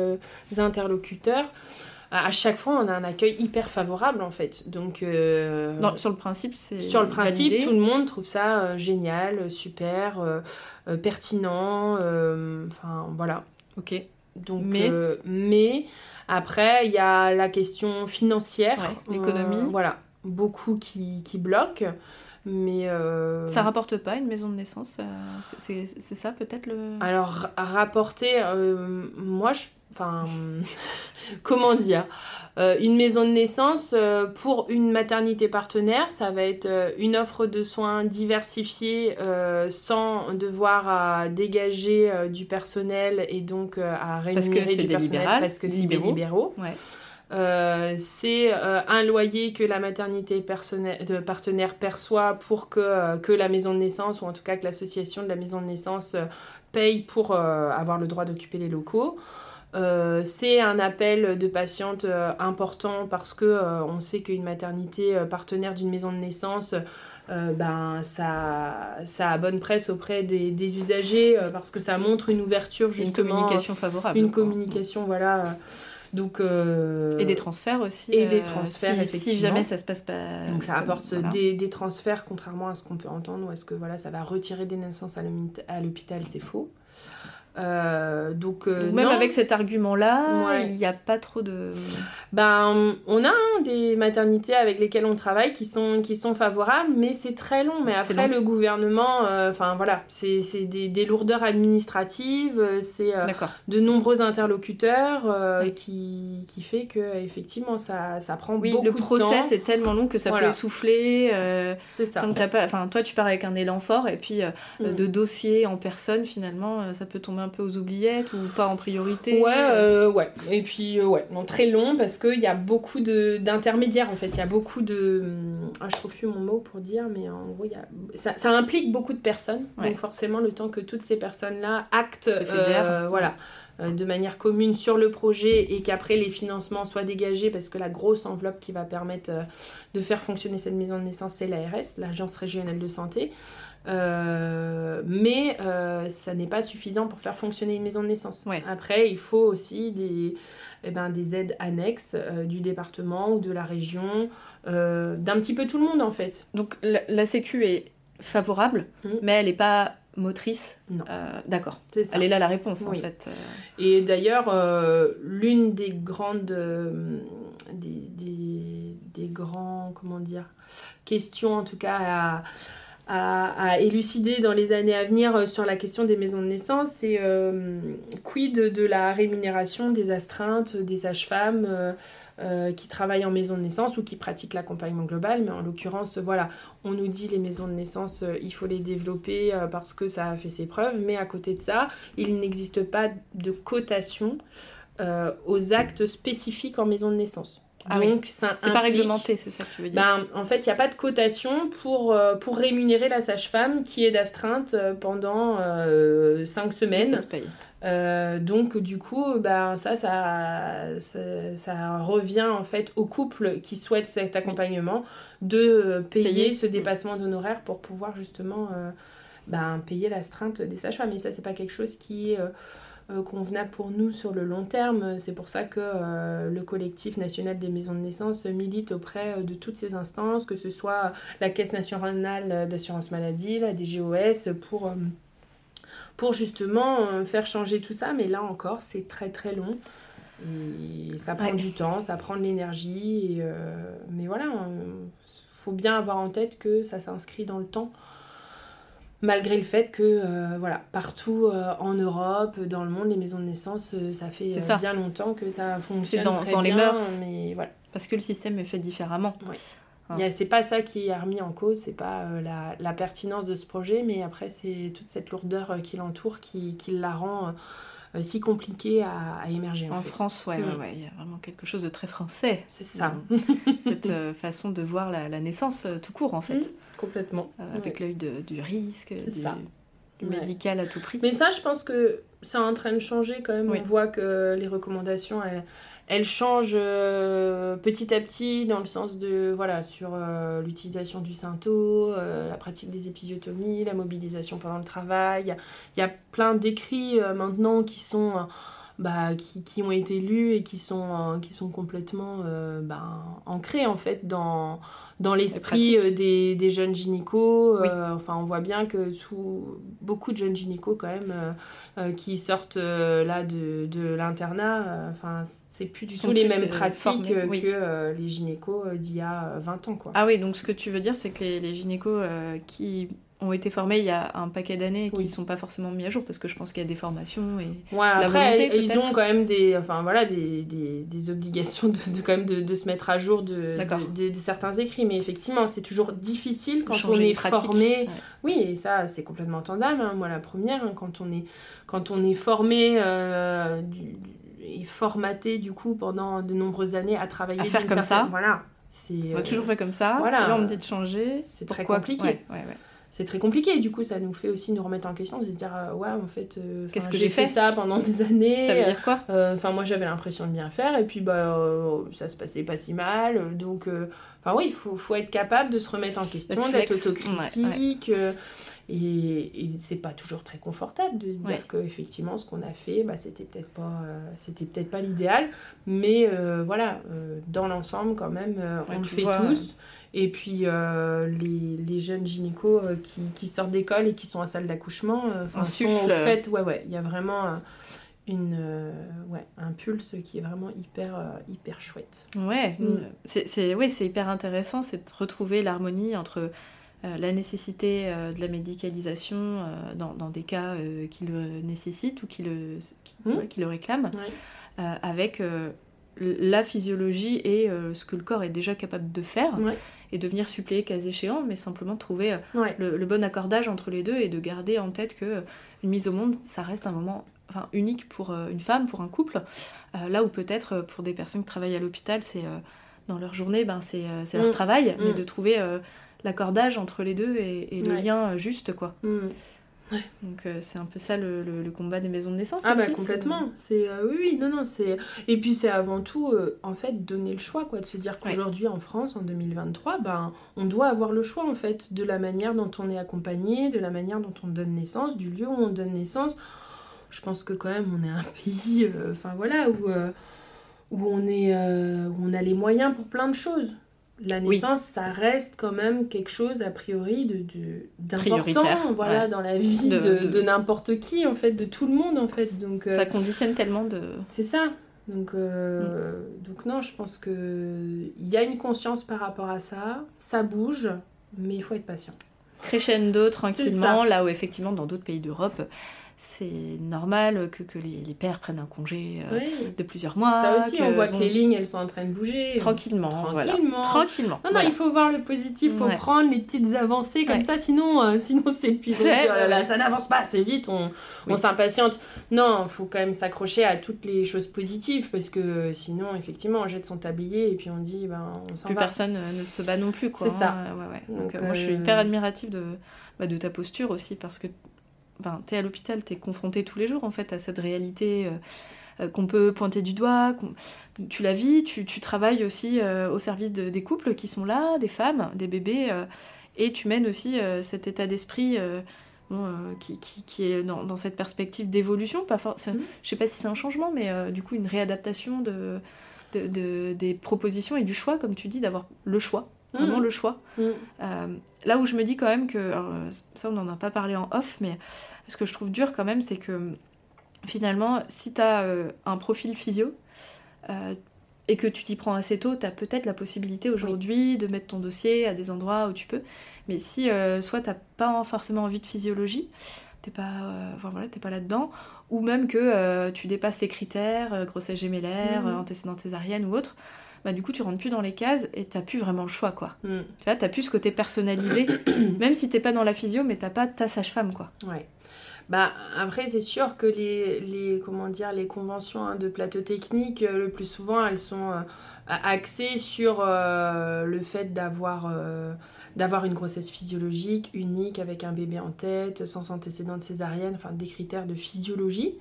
[SPEAKER 2] interlocuteurs à chaque fois, on a un accueil hyper favorable en fait. Donc,
[SPEAKER 1] euh, sur le principe, c'est.
[SPEAKER 2] Sur le principe, tout le monde trouve ça euh, génial, super, euh, pertinent. Enfin, voilà.
[SPEAKER 1] Ok.
[SPEAKER 2] Donc, mais, mais après, il y a la question financière.
[SPEAKER 1] L'économie.
[SPEAKER 2] voilà. Beaucoup qui, qui bloquent. Mais
[SPEAKER 1] Ça rapporte pas une maison de naissance C'est ça peut-être le...
[SPEAKER 2] Alors, rapporter, moi je Enfin, [laughs] comment dire euh, Une maison de naissance euh, pour une maternité partenaire, ça va être euh, une offre de soins diversifiée sans devoir à dégager du personnel et donc à rémunérer du personnel parce que c'est des libéraux. C'est un loyer que la maternité de partenaire perçoit pour que, que la maison de naissance, ou en tout cas que l'association de la maison de naissance paye pour avoir le droit d'occuper les locaux. Euh, c'est un appel de patiente euh, important parce que euh, on sait qu'une maternité partenaire d'une maison de naissance, ben ça, ça a bonne presse auprès des, des usagers parce que ça montre une ouverture justement.
[SPEAKER 1] Une communication favorable.
[SPEAKER 2] Une communication, voilà. Donc,
[SPEAKER 1] et des transferts aussi.
[SPEAKER 2] Et des transferts,
[SPEAKER 1] si, si, jamais ça se passe pas.
[SPEAKER 2] Donc ça apporte des, des, transferts, contrairement à ce qu'on peut entendre, ou est-ce que voilà, ça va retirer des naissances à l'hôpital, c'est faux.
[SPEAKER 1] Euh, donc, euh, même avec cet argument-là, il n'y a pas trop de...
[SPEAKER 2] Ben, on a des maternités avec lesquelles on travaille qui sont, qui sont favorables, mais c'est très long. Mais après, le gouvernement, euh, enfin voilà, c'est des, des, lourdeurs administratives, c'est de nombreux interlocuteurs qui, qui fait que effectivement ça, ça prend oui, beaucoup de temps.
[SPEAKER 1] le process est tellement long que ça peut essouffler.
[SPEAKER 2] c'est ça.
[SPEAKER 1] pas, enfin toi tu pars avec un élan fort et puis mm. de dossier en personne finalement ça peut tomber un peu aux oubliettes ou pas en priorité
[SPEAKER 2] Ouais, euh, ouais. Et puis, euh, ouais, non, très long parce qu'il y a beaucoup d'intermédiaires en fait. Il y a beaucoup de. Hum, ah, je trouve plus mon mot pour dire, mais en gros, y a... ça, ça implique beaucoup de personnes. Donc, forcément, le temps que toutes ces personnes-là actent. Euh, voilà de manière commune sur le projet et qu'après les financements soient dégagés parce que la grosse enveloppe qui va permettre de faire fonctionner cette maison de naissance c'est l'ARS, l'Agence régionale de santé. Euh, mais euh, ça n'est pas suffisant pour faire fonctionner une maison de naissance. Après, il faut aussi des, eh ben, des aides annexes euh, du département ou de la région, d'un petit peu tout le monde en fait.
[SPEAKER 1] Donc la, Sécu est favorable, mmh. mais elle n'est pas motrice.
[SPEAKER 2] Non.
[SPEAKER 1] D'accord. Elle est là la réponse en fait.
[SPEAKER 2] Et d'ailleurs, l'une des grandes. Des, des, des, grands. Comment dire Questions en tout cas à à, élucider dans les années à venir euh, sur la question des maisons de naissance, c'est euh, quid de la rémunération des astreintes, des sages-femmes, euh, qui travaillent en maison de naissance ou qui pratiquent l'accompagnement global. Mais en l'occurrence, voilà, on nous dit les maisons de naissance, il faut les développer parce que ça a fait ses preuves. Mais à côté de ça, il n'existe pas de cotation aux actes spécifiques en maison de naissance.
[SPEAKER 1] Ah Donc, c'est pas réglementé, c'est ça que tu veux dire
[SPEAKER 2] ben, En fait, il n'y a pas de cotation pour, pour rémunérer la sage-femme qui est d'astreinte pendant 5 semaines. Ça se paye. Euh, donc du coup, ben, ça, ça, ça, revient en fait au couple qui souhaite cet accompagnement de payer, ce dépassement d'honoraires pour pouvoir justement euh, ben, payer l'astreinte des sages-femmes. Et ça, c'est pas quelque chose qui euh, convenable pour nous sur le long terme. C'est pour ça que le collectif national des maisons de naissance milite auprès de toutes ces instances, que ce soit la Caisse nationale d'assurance maladie, la DGOS, pour pour justement euh, faire changer tout ça. Mais là encore, c'est très très long. Et ça prend du temps, ça prend de l'énergie. Euh, mais voilà, il faut bien avoir en tête que ça s'inscrit dans le temps. Malgré le fait que, euh, voilà, partout en Europe, dans le monde, les maisons de naissance, ça fait bien longtemps que ça fonctionne dans, très dans les mœurs. Mais voilà.
[SPEAKER 1] Parce que le système est fait différemment.
[SPEAKER 2] Oui. Ah. C'est pas ça qui est remis en cause, c'est pas euh, la, la, pertinence de ce projet, mais après c'est toute cette lourdeur euh, qui l'entoure qui, qui, la rend euh, si compliquée à, à émerger.
[SPEAKER 1] En, France, ouais, mm. ouais, il y a vraiment quelque chose de très français.
[SPEAKER 2] C'est ça. [laughs]
[SPEAKER 1] cette [laughs] façon de voir la, la, naissance tout court en fait. Mm,
[SPEAKER 2] complètement.
[SPEAKER 1] avec l'œil du risque, du, du médical à tout prix.
[SPEAKER 2] Mais ça, je pense que c'est en train de changer quand même. On voit que les recommandations, elles elle change euh, petit à petit dans le sens de, voilà, sur euh, l'utilisation du synto, euh, la pratique des épisiotomies, la mobilisation pendant le travail. Il y a plein d'écrits maintenant qui sont... Bah, qui, ont été lus et qui sont, qui sont complètement bah, ancrés en fait dans, dans l'esprit des, des, jeunes gynécos. enfin, on voit bien que tout, beaucoup de jeunes gynécos quand même qui sortent là de, de l'internat, enfin c'est plus du tout les mêmes euh, pratiques que euh, les gynécos euh, d'il y a 20 ans. Quoi.
[SPEAKER 1] Ah oui, donc ce que tu veux dire, c'est que les, les gynécos qui ont été formés il y a un paquet d'années qui ne sont pas forcément mis à jour parce que je pense qu'il y a des formations et
[SPEAKER 2] ouais, après, ils ont quand même des enfin voilà des, des, des obligations de, de, quand même de, de, se mettre à jour de, de, certains écrits. Mais effectivement c'est toujours difficile quand on est formé. oui et ça c'est complètement entendable hein. moi la première hein, quand on est quand on est formé du, et formaté du coup pendant de nombreuses années à travailler
[SPEAKER 1] à faire comme ça.
[SPEAKER 2] Voilà.
[SPEAKER 1] C'est on a toujours fait comme ça. voilà. Là on me dit de changer.
[SPEAKER 2] C'est très compliqué c'est très compliqué du coup ça nous fait aussi nous remettre en question de se dire euh, ouais en fait euh, qu'est-ce que j'ai fait, ça pendant des années
[SPEAKER 1] ça veut dire quoi
[SPEAKER 2] euh, enfin moi j'avais l'impression de bien faire et puis bah ça se passait pas si mal donc enfin oui il faut, faut, être capable de se remettre en question d'être autocritique et, et c'est pas toujours très confortable de se dire que effectivement ce qu'on a fait, bah, c'était peut-être pas, euh, c'était peut-être pas l'idéal, mais euh, voilà, euh, dans l'ensemble quand même, on le fait tous. Et puis les, les, jeunes gynécos qui, qui, sortent d'école et qui sont en salle d'accouchement, enfin sont au fait, ouais ouais, il y a vraiment une ouais, un pulse qui est vraiment hyper hyper chouette.
[SPEAKER 1] Ouais, mm. c'est ouais, hyper intéressant, c'est de retrouver l'harmonie entre euh, la nécessité euh, de la médicalisation euh, dans, dans, des cas qui le nécessitent ou qui le, qui, qui le réclament, avec la physiologie et ce que le corps est déjà capable de faire, et de venir suppléer cas échéant, mais simplement trouver le, bon accordage entre les deux et de garder en tête que une mise au monde, ça reste un moment enfin, unique pour une femme, pour un couple, là où peut-être pour des personnes qui travaillent à l'hôpital, c'est dans leur journée, ben, c'est leur mmh. travail, mais mmh. de trouver l'accordage entre les deux et, le lien euh, juste, quoi. Mm. Donc euh, c'est un peu ça le, le, combat des maisons de naissance.
[SPEAKER 2] Ah bah complètement. C'est euh, oui, oui non non c'est et puis c'est avant tout en fait donner le choix quoi de se dire qu'aujourd'hui en France en 2023 ben on doit avoir le choix en fait de la manière dont on est accompagné, de la manière dont on donne naissance, du lieu où on donne naissance. Je pense que quand même on est un [laughs] pays enfin voilà où où on est où on a les moyens pour plein de choses la naissance, ça reste quand même quelque chose a priori de, d'important voilà, dans la vie de, n'importe qui, en fait, de tout le monde, en fait. Donc,
[SPEAKER 1] euh, ça conditionne tellement de...
[SPEAKER 2] C'est ça. Donc, euh, mm. donc non, je pense qu'il y a une conscience par rapport à ça, ça bouge, mais il faut être patient.
[SPEAKER 1] Crescendo, tranquillement, là où effectivement dans d'autres pays d'Europe, c'est normal que, que les, les, pères prennent un congé euh, de plusieurs mois.
[SPEAKER 2] Ça aussi, on voit que les lignes, elles sont en train de bouger.
[SPEAKER 1] Tranquillement.
[SPEAKER 2] Tranquillement.
[SPEAKER 1] Tranquillement.
[SPEAKER 2] Non, non, il faut voir le positif, il faut prendre les petites avancées comme ça, sinon, euh, sinon c'est. Oh ça n'avance pas assez vite, on, on s'impatiente. Non, il faut quand même s'accrocher à toutes les choses positives parce que sinon, effectivement, on jette son tablier et puis on dit, ben, on s'en
[SPEAKER 1] Plus personne ne se bat non plus, quoi.
[SPEAKER 2] C'est ça.
[SPEAKER 1] Hein, ouais, ouais. Donc, moi, je suis hyper admirative de, bah, de ta posture aussi parce que enfin, tu es à l'hôpital, tu es confronté tous les jours en fait à cette réalité euh, euh, qu'on peut pointer du doigt. Tu la vis, tu, tu travailles aussi euh, au service de, des couples qui sont là, des femmes, des bébés, et tu mènes aussi cet état d'esprit. Bon, qui, qui, qui, est dans, dans cette perspective d'évolution, pas for... Mmh. je sais pas si c'est un changement, mais du coup une réadaptation de, de, de, des propositions et du choix, comme tu dis, d'avoir le choix vraiment mm. le choix. Mm. Euh, là où je me dis quand même que, ça on n'en a pas parlé en off, mais ce que je trouve dur quand même, c'est que finalement, si tu as euh, un profil physio, euh, et que tu t'y prends assez tôt, tu as peut-être la possibilité aujourd'hui de mettre ton dossier à des endroits où tu peux. Mais si soit tu pas forcément envie de physiologie, t'es pas, enfin, voilà, pas là-dedans, ou même que tu dépasses les critères, grossesse gémellaire, mmh. antécédent césarienne ou autre, bah, du coup, tu rentres plus dans les cases et t'as plus vraiment le choix, quoi. Mm. Tu vois, t'as plus ce côté personnalisé, [coughs] même si t'es pas dans la physio, mais t'as pas ta sage-femme, quoi.
[SPEAKER 2] Ouais. Bah, après, c'est sûr que les, les, comment dire, les conventions hein, de plateau technique, euh, le plus souvent, elles sont euh, axées sur euh, le fait d'avoir d'avoir une grossesse physiologique, unique, avec un bébé en tête, sans antécédent de césarienne, enfin des critères de physiologie.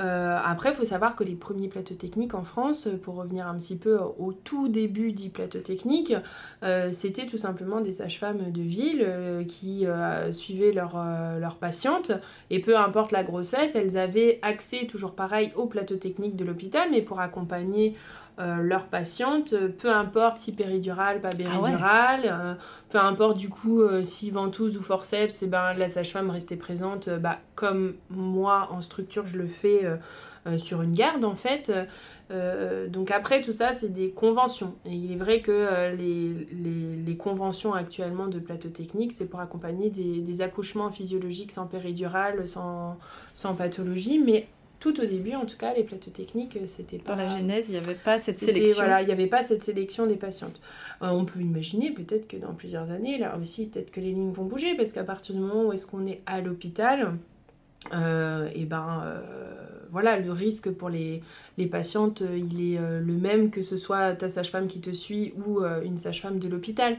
[SPEAKER 2] Euh, après, il faut savoir que les premiers plateaux techniques en France, euh, pour revenir un petit peu au tout début du plateau technique, euh, c'était tout simplement des sages-femmes de ville qui suivaient leurs patientes. Et peu importe la grossesse, elles avaient accès, toujours pareil, au plateau technique de l'hôpital, mais pour accompagner euh, leurs patientes, peu importe si péridurale, pas ah péridurale, euh, peu importe du coup euh, si ventouse ou forceps, et eh ben, la sage-femme restait présente bah, comme moi en structure je le fais sur une garde en fait. donc après tout ça c'est des conventions. Et il est vrai que les, les, conventions actuellement de plateau technique c'est pour accompagner des, des, accouchements physiologiques sans péridurale, sans, sans pathologie, mais tout au début, en tout cas, les plateaux techniques, euh, c'était pas.
[SPEAKER 1] Dans la genèse, il n'y avait pas cette sélection.
[SPEAKER 2] Voilà, il n'y avait pas cette sélection des patientes. Euh, on peut imaginer peut-être que dans plusieurs années, là aussi, peut-être que les lignes vont bouger, parce qu'à partir du moment où est-ce qu'on est à l'hôpital, euh, et ben voilà, le risque pour les, les patientes, il est le même que ce soit ta sage-femme qui te suit ou une sage-femme de l'hôpital.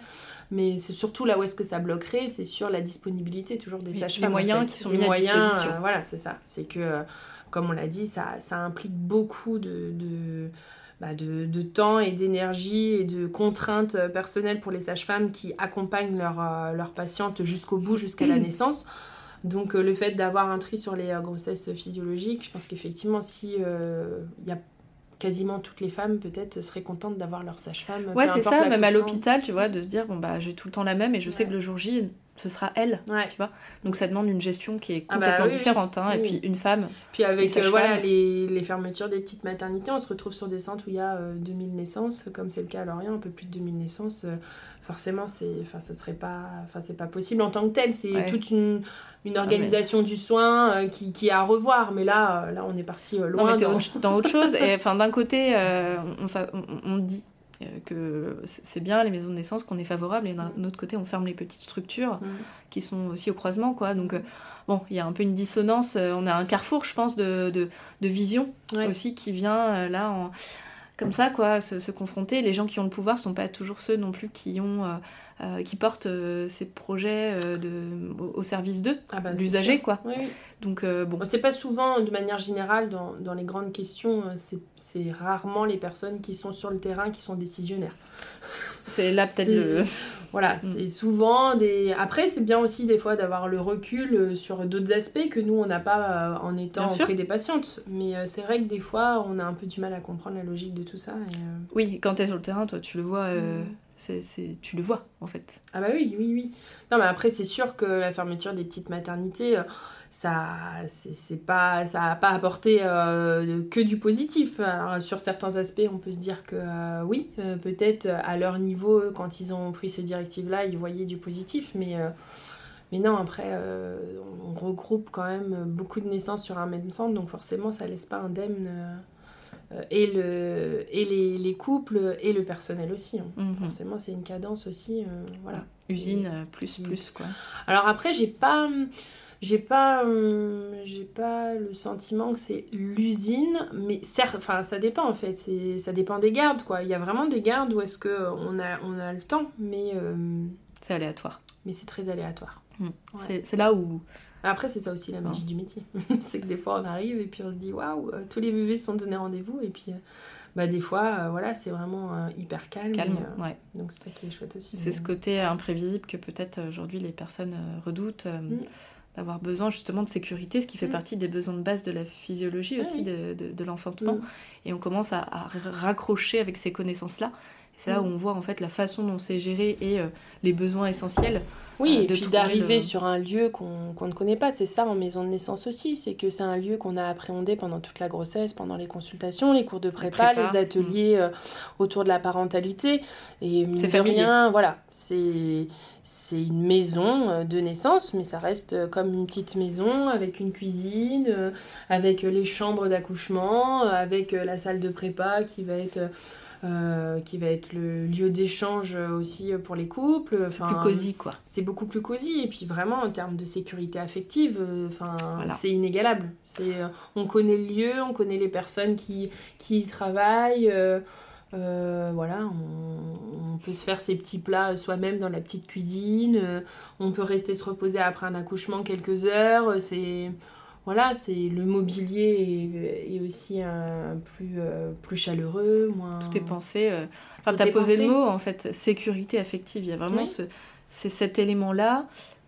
[SPEAKER 2] Mais c'est surtout là où est-ce que ça bloquerait, c'est sur la disponibilité toujours des sages-femmes.
[SPEAKER 1] Les moyens qui sont mis à disposition.
[SPEAKER 2] voilà, c'est ça. C'est que comme on l'a dit, ça, implique beaucoup bah, de, de, temps et d'énergie et de contraintes personnelles pour les sages-femmes qui accompagnent leurs leur euh, patientes jusqu'au bout, jusqu'à la [clears throat] naissance. Donc euh, le fait d'avoir un tri sur les euh, grossesses physiologiques, je pense qu'effectivement, si il y a quasiment toutes les femmes peut-être seraient contentes d'avoir leur sage-femme.
[SPEAKER 1] Ouais, c'est ça, même à l'hôpital, tu vois, de se dire, bon, bah, j'ai tout le temps la même et je sais que le jour J, ce sera elle, tu vois. Donc ça demande une gestion qui est ah bah complètement différente, hein, et puis une femme.
[SPEAKER 2] Puis avec euh, voilà, les, les, fermetures des petites maternités, on se retrouve sur des centres où il y a 2000 euh, naissances, comme c'est le cas à Lorient, un peu plus de 2000 naissances. Euh, forcément, c'est, ce serait pas, c'est pas possible en tant que tel. C'est toute une, une ah, organisation du soin qui, qui est à revoir. Mais là, là, on est parti loin.
[SPEAKER 1] dans... dans... autre chose. Et enfin, d'un côté, on, on, on dit euh, que c'est bien les maisons de naissance qu'on est favorable et d'un autre côté on ferme les petites structures mm. qui sont aussi au croisement quoi. Donc euh, bon il y a un peu une dissonance euh, on a un carrefour je pense de, de, de vision aussi qui vient là en, comme ça quoi se, confronter. Les gens qui ont le pouvoir sont pas toujours ceux non plus qui ont qui portent ces projets de, au, service d'eux, ah bah, l'usager quoi. Donc bon.
[SPEAKER 2] C'est pas souvent, de manière générale, dans, dans les grandes questions, c'est rarement les personnes qui sont sur le terrain qui sont décisionnaires.
[SPEAKER 1] C'est là peut-être le.
[SPEAKER 2] Voilà, mm. c'est souvent des. Après, c'est bien aussi des fois d'avoir le recul euh, sur d'autres aspects que nous, on n'a pas euh, en étant auprès des patientes. Mais euh, c'est vrai que des fois, on a un peu du mal à comprendre la logique de tout ça.
[SPEAKER 1] Oui, quand tu es sur le terrain, toi, tu le vois. Mm. C'est, tu le vois en fait.
[SPEAKER 2] Ah bah oui, oui, oui. Non mais après c'est sûr que la fermeture des petites maternités, ça c'est pas ça a pas apporté euh, que du positif alors sur certains aspects on peut se dire que euh, oui euh, peut-être à leur niveau quand ils ont pris ces directives là ils voyaient du positif mais mais non, après, on regroupe quand même beaucoup de naissances sur un même centre, donc forcément, ça laisse pas indemne et, le, et les, les, couples et le personnel aussi. Hein. Mhm. Forcément, c'est une cadence aussi. voilà.
[SPEAKER 1] Usine plus, plus, quoi.
[SPEAKER 2] Alors après, j'ai pas j'ai pas j'ai pas le sentiment que c'est l'usine mais certes enfin ça dépend en fait c'est ça dépend des gardes quoi il y a vraiment des gardes où est-ce que on a on a le temps mais
[SPEAKER 1] c'est aléatoire
[SPEAKER 2] mais c'est très aléatoire
[SPEAKER 1] mmh. c'est là où
[SPEAKER 2] après c'est ça aussi la magie du métier [laughs] c'est que des fois on arrive et puis on se dit waouh euh, tous les bébés se sont donnés rendez-vous et puis euh, bah, des fois, euh, voilà, c'est vraiment hyper calme.
[SPEAKER 1] Calme, ouais.
[SPEAKER 2] Donc c'est ça qui est chouette aussi.
[SPEAKER 1] C'est ce côté imprévisible que peut-être aujourd'hui les personnes redoutent. Mmh d'avoir besoin justement de sécurité, ce qui fait mm. partie des besoins de base de la physiologie aussi de, de, l'enfantement. Mm. Et on commence à, raccrocher avec ces connaissances-là. C'est là mm. où on voit en fait la façon dont c'est géré et euh, les besoins essentiels.
[SPEAKER 2] Oui, euh, et puis d'arriver sur un lieu qu'on ne connaît pas, c'est ça en maison de naissance aussi, c'est que c'est un lieu qu'on a appréhendé pendant toute la grossesse, pendant les consultations, les cours de prépa, les ateliers euh, autour de la parentalité. Et c'est rien, voilà, c'est c'est une maison de naissance, mais ça reste comme une petite maison avec une cuisine, avec les chambres d'accouchement, avec la salle de prépa qui va être, qui va être le lieu d'échange aussi pour les couples.
[SPEAKER 1] C'est plus cosy quoi.
[SPEAKER 2] C'est beaucoup plus cosy et puis vraiment en termes de sécurité affective, enfin c'est inégalable. C'est, on connaît le lieu, on connaît les personnes qui, qui y travaillent. Euh, voilà, on, peut se faire ses petits plats soi-même dans la petite cuisine. Euh, on peut rester se reposer après un accouchement quelques heures. C'est voilà, c'est le mobilier est, aussi un, plus plus chaleureux, moins.
[SPEAKER 1] Tout est pensé. Enfin, t'as posé le mot en fait, sécurité affective. Il y a vraiment ce, c'est cet élément-là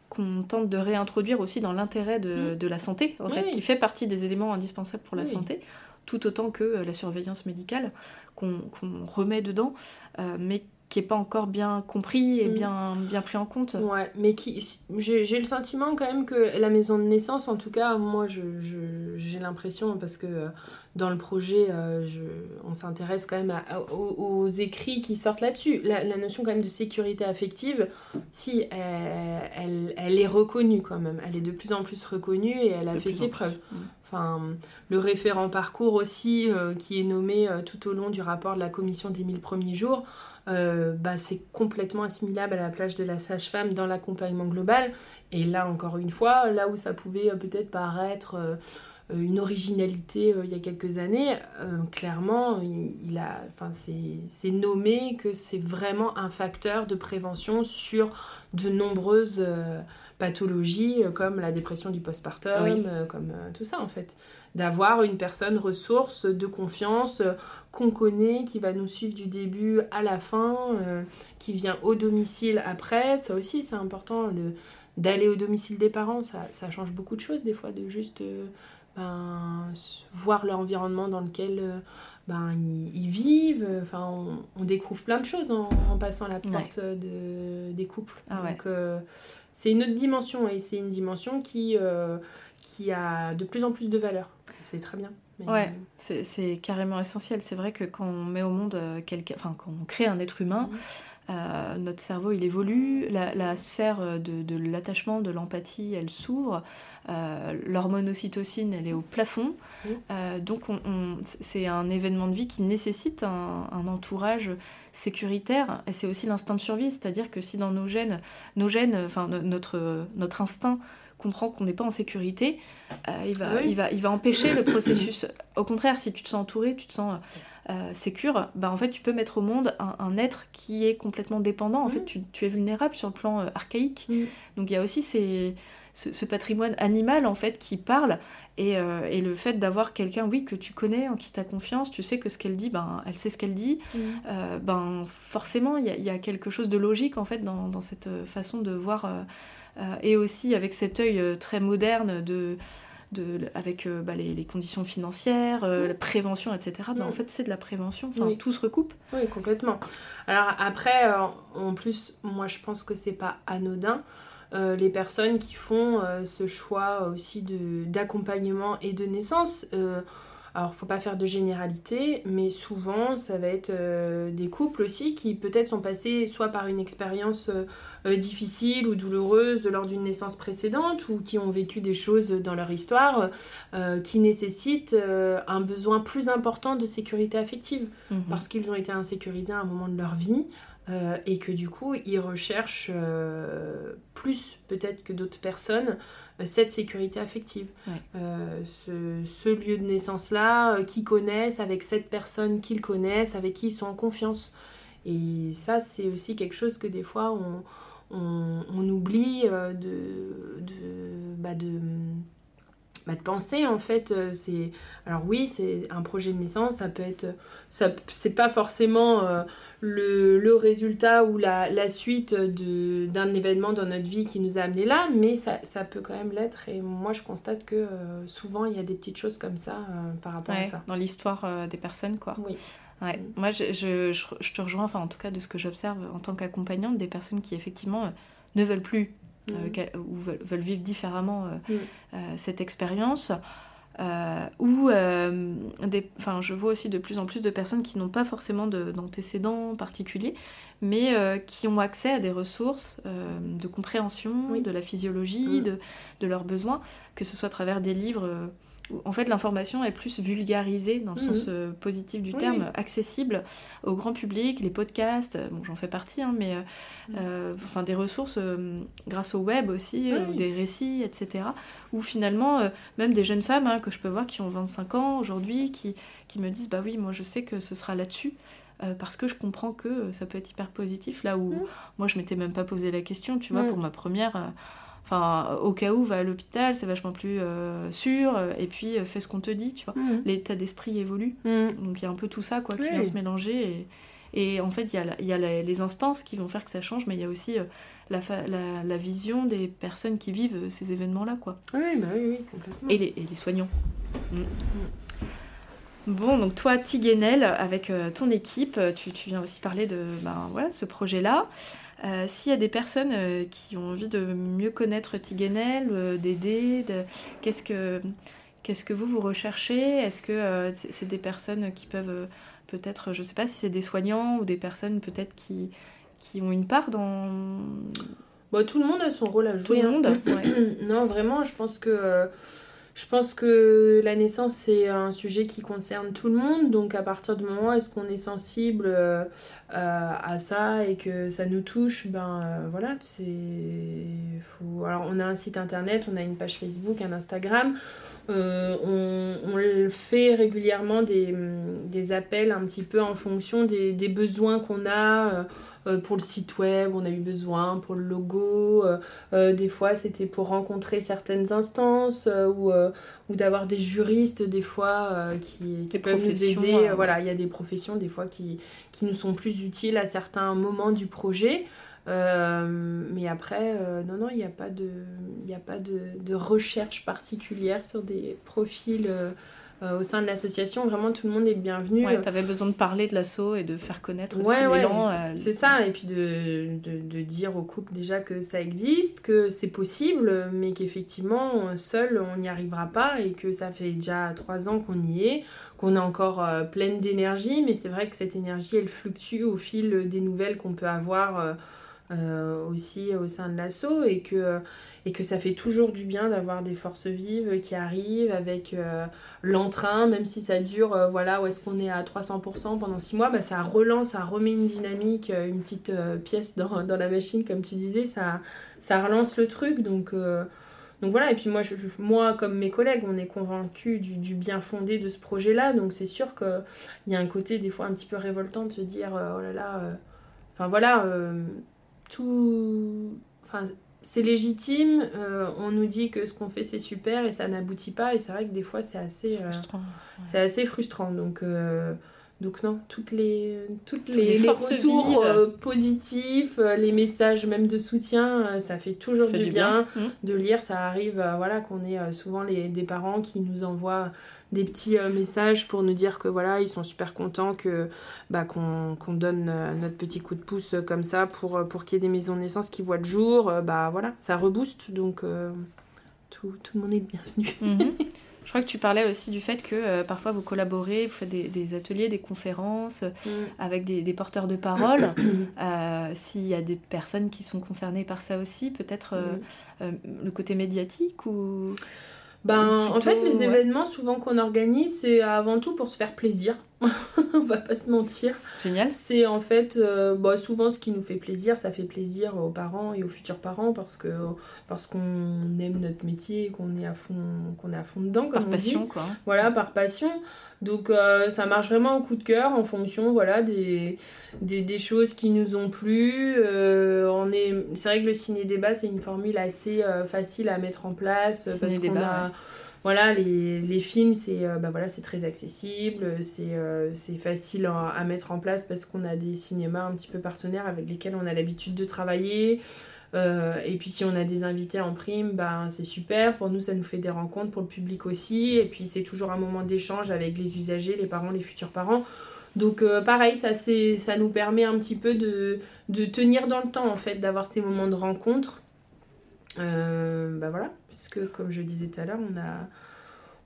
[SPEAKER 1] qu'on tente de réintroduire aussi dans l'intérêt de, mm. de, la santé, en fait, qui fait partie des éléments indispensables pour la santé tout autant que euh, la surveillance médicale qu'on remet dedans, euh, mais qui n'est pas encore bien compris et mm. bien, bien pris en compte.
[SPEAKER 2] Ouais, mais qui j'ai le sentiment quand même que la maison de naissance, en tout cas, moi j'ai l'impression, parce que euh, dans le projet, je, on s'intéresse quand même aux, écrits qui sortent là-dessus. La, notion quand même de sécurité affective, si elle, elle, est reconnue quand même, elle est de plus en plus reconnue et elle a fait ses preuves. Enfin, le référent parcours aussi, euh, qui est nommé euh, tout au long du rapport de la commission des 1000 premiers jours, euh, bah, c'est complètement assimilable à la plage de la sage-femme dans l'accompagnement global. Et là, encore une fois, là où ça pouvait peut-être paraître une originalité il y a quelques années, clairement, il, a, enfin, c'est nommé que c'est vraiment un facteur de prévention sur de nombreuses pathologies comme la dépression du postpartum, comme tout ça en fait d'avoir une personne ressource de confiance euh, qu'on connaît, qui va nous suivre du début à la fin, euh, qui vient au domicile après. Ça aussi, c'est important de, d'aller au domicile des parents. Ça, ça, change beaucoup de choses des fois, de juste euh, ben, voir l'environnement dans lequel ben, ils, vivent. Enfin, on, découvre plein de choses en, passant la porte de, des couples.
[SPEAKER 1] Ah
[SPEAKER 2] Donc, c'est une autre dimension et c'est une dimension qui, qui a de plus en plus de valeur c'est très bien.
[SPEAKER 1] Ouais, c'est carrément essentiel. C'est vrai que quand on met au monde euh, quelqu'un, enfin quand on crée un être humain, mhm. euh, notre cerveau il évolue, la, sphère euh, de, l'attachement, de l'empathie, elle s'ouvre, l'hormone ocytocine elle est au plafond. Donc on, c'est un événement de vie qui nécessite un, un entourage sécuritaire et c'est aussi l'instinct de survie, c'est-à-dire que si dans nos gènes, nos gènes, enfin notre, notre instinct comprend qu'on n'est pas en sécurité, euh, il, va, il, va, il va empêcher le processus. [coughs] Au contraire, si tu te sens entouré, tu te sens euh, sécure, bah, en fait, tu peux mettre au monde un, être qui est complètement dépendant. En fait, mm. tu, tu, es vulnérable sur le plan euh, archaïque. Mm. Donc il y a aussi ces, ce, patrimoine animal, en fait, qui parle. Et, et le fait d'avoir quelqu'un, oui, que tu connais, en qui tu as confiance, tu sais que ce qu'elle dit, ben, elle sait ce qu'elle dit, mm. ben, forcément, il y, y, a quelque chose de logique, en fait, dans, dans cette façon de voir et aussi avec cet œil euh, très moderne de, de, avec euh, bah, les, conditions financières, la prévention, etc. Bah, en fait, c'est de la prévention. Enfin, Tout se recoupe.
[SPEAKER 2] Oui, complètement. Alors après, en plus, moi, je pense que c'est pas anodin. les personnes qui font ce choix aussi d'accompagnement et de naissance. Alors, faut pas faire de généralité, mais souvent, ça va être euh, des couples aussi qui peut-être sont passés soit par une expérience euh, euh, difficile ou douloureuse lors d'une naissance précédente, ou qui ont vécu des choses dans leur histoire qui nécessitent un besoin plus important de sécurité affective, mhm. parce qu'ils ont été insécurisés à un moment de leur vie. et que du coup, ils recherchent plus peut-être que d'autres personnes cette sécurité affective. Euh, ce, lieu de naissance-là, euh, qu'ils connaissent, avec cette personne qu'ils connaissent, avec qui ils sont en confiance. Et ça, c'est aussi quelque chose que des fois, on, on, oublie de, de, bah de bah, de penser en fait euh, c'est alors oui c'est un projet de naissance ça peut être ça c'est pas forcément euh, le, le, résultat ou la, la suite de d'un événement dans notre vie qui nous a amené là mais ça, ça peut quand même l'être et moi je constate que euh, souvent il y a des petites choses comme ça par rapport à ça.
[SPEAKER 1] dans l'histoire des personnes quoi.
[SPEAKER 2] Oui.
[SPEAKER 1] Ouais. Moi, je, je, je, te rejoins, enfin, en tout cas, de ce que j'observe en tant qu'accompagnante, des personnes qui, effectivement, ne veulent plus euh, mm. ou veulent, vivre différemment euh, mm. euh, cette expérience. ou je vois aussi de plus en plus de personnes qui n'ont pas forcément d'antécédents particuliers, mais qui ont accès à des ressources de compréhension de la physiologie, mm. de, de, leurs besoins, que ce soit à travers des livres en fait l'information est plus vulgarisée dans le mhm. sens euh, positif du terme, accessible au grand public, les podcasts, euh, bon j'en fais partie, hein, mais euh, enfin des ressources grâce au web aussi, des récits, etc. Ou finalement même des jeunes femmes hein, que je peux voir qui ont 25 ans aujourd'hui, qui, qui me disent bah oui moi je sais que ce sera là-dessus. parce que je comprends que ça peut être hyper positif là où mhm. moi je m'étais même pas posé la question tu vois mhm. pour ma première Enfin, au cas où, va à l'hôpital, c'est vachement plus euh, sûr. Et puis, euh, fais ce qu'on te dit, tu vois. Mhm. L'état d'esprit évolue. Mhm. Donc, il y a un peu tout ça, quoi, qui vient se mélanger. Et, et en fait, il y a, y a les instances qui vont faire que ça change, mais il y a aussi euh, la, vision des personnes qui vivent ces événements-là, quoi.
[SPEAKER 2] Oui, bah oui, oui, complètement.
[SPEAKER 1] Et les, et les soignants. Mm. Bon, donc toi, Tiguenel, avec ton équipe, tu, tu, viens aussi parler de ben, voilà, ce projet-là. Euh, s'il y a des personnes euh, qui ont envie de mieux connaître Tiguenel, euh, d'aider, qu'est-ce que qu'est-ce que vous vous recherchez? Est-ce que c'est des personnes qui peuvent peut-être, je ne sais pas si c'est des soignants ou des personnes peut-être qui qui ont une part dans
[SPEAKER 2] bah, tout le monde a son rôle à jouer.
[SPEAKER 1] Tout le monde. [clears throat]
[SPEAKER 2] Hein. non, vraiment, je pense que je pense que la naissance, c'est un sujet qui concerne tout le monde. Donc, à partir du moment où est-ce qu'on est sensible euh, à ça et que ça nous touche, ben euh, voilà, c'est. Alors, on a un site internet, on a une page Facebook, un Instagram. Euh, on, on, fait régulièrement des, des, appels un petit peu en fonction des, des besoins qu'on a. Euh, pour le site web, on a eu besoin pour le logo. Euh, euh, des fois, c'était pour rencontrer certaines instances ou, ou d'avoir des juristes, des fois, qui, qui peuvent nous aider. Voilà, il y a des professions, des fois, qui, qui nous sont plus utiles à certains moments du projet. mais après, non, non, il n'y a pas, de, y a pas de, de, recherche particulière sur des profils euh, au sein de l'association, vraiment tout le monde est le bienvenu.
[SPEAKER 1] Ouais, tu avais besoin de parler de l'asso et de faire connaître aussi l'élan.
[SPEAKER 2] Euh, c'est ça, et puis de, de, de, dire au couple déjà que ça existe, que c'est possible, mais qu'effectivement, seul, on n'y arrivera pas et que ça fait déjà trois ans qu'on y est, qu'on est encore euh, pleine d'énergie, mais c'est vrai que cette énergie, elle fluctue au fil des nouvelles qu'on peut avoir. Euh, aussi au sein de l'assaut et que, et que ça fait toujours du bien d'avoir des forces vives qui arrivent avec euh, l'entrain, même si ça dure, euh, voilà, où est-ce qu'on est à 300% pendant 6 mois, bah, ça relance, ça remet une dynamique, une petite pièce dans, [laughs] dans, la machine, comme tu disais, ça, ça relance le truc. Donc, donc voilà, et puis moi, moi, comme mes collègues, on est convaincus du, du bien fondé de ce projet-là, donc c'est sûr qu'il y a un côté des fois un petit peu révoltant de se dire, oh là là, enfin voilà tout. Enfin, c'est légitime, euh, on nous dit que ce qu'on fait c'est super et ça n'aboutit pas, et c'est vrai que des fois c'est assez, euh, assez frustrant. Donc, euh, donc non, toutes les, toutes les, les, retours positifs, les messages même de soutien, ça fait toujours du, bien, mmh. de lire. Ça arrive, voilà, qu'on ait souvent les, des parents qui nous envoient des petits euh, messages pour nous dire que voilà, ils sont super contents que bah, qu'on donne euh, notre petit coup de pouce euh, comme ça pour, pour qu'il y ait des maisons de naissance qui voient le jour. bah voilà, ça rebooste donc tout, tout, le monde est bienvenu.
[SPEAKER 1] Mhm. [laughs] Je crois que tu parlais aussi du fait que euh, parfois vous collaborez, vous faites des, ateliers, des conférences mm. avec des, porteurs de parole. [coughs] Euh, s'il y a des personnes qui sont concernées par ça aussi, peut-être mm. le côté médiatique ou...
[SPEAKER 2] Ben, en fait, les événements souvent qu'on organise, c'est avant tout pour se faire plaisir. [laughs] on va pas se mentir.
[SPEAKER 1] Génial.
[SPEAKER 2] C'est en fait euh, bah, souvent ce qui nous fait plaisir, ça fait plaisir aux parents et aux futurs parents parce que parce qu'on aime notre métier, qu'on est à fond qu'on est à fond dedans
[SPEAKER 1] comme par passion quoi.
[SPEAKER 2] Voilà, par passion. Donc euh, ça marche vraiment au coup de cœur en fonction voilà des, des, choses qui nous ont plu. Euh, on est c'est vrai que le ciné débat c'est une formule assez facile à mettre en place parce qu'on a voilà, les, films, c'est euh, bah voilà, très accessible, c'est euh, facile à, mettre en place parce qu'on a des cinémas un petit peu partenaires avec lesquels on a l'habitude de travailler. Euh, et puis si on a des invités en prime, bah, c'est super. Pour nous, ça nous fait des rencontres, pour le public aussi. Et puis c'est toujours un moment d'échange avec les usagers, les parents, les futurs parents. Donc pareil, ça, ça nous permet un petit peu de, tenir dans le temps, en fait, d'avoir ces moments de rencontre bah voilà, puisque comme je disais tout à l'heure, on a,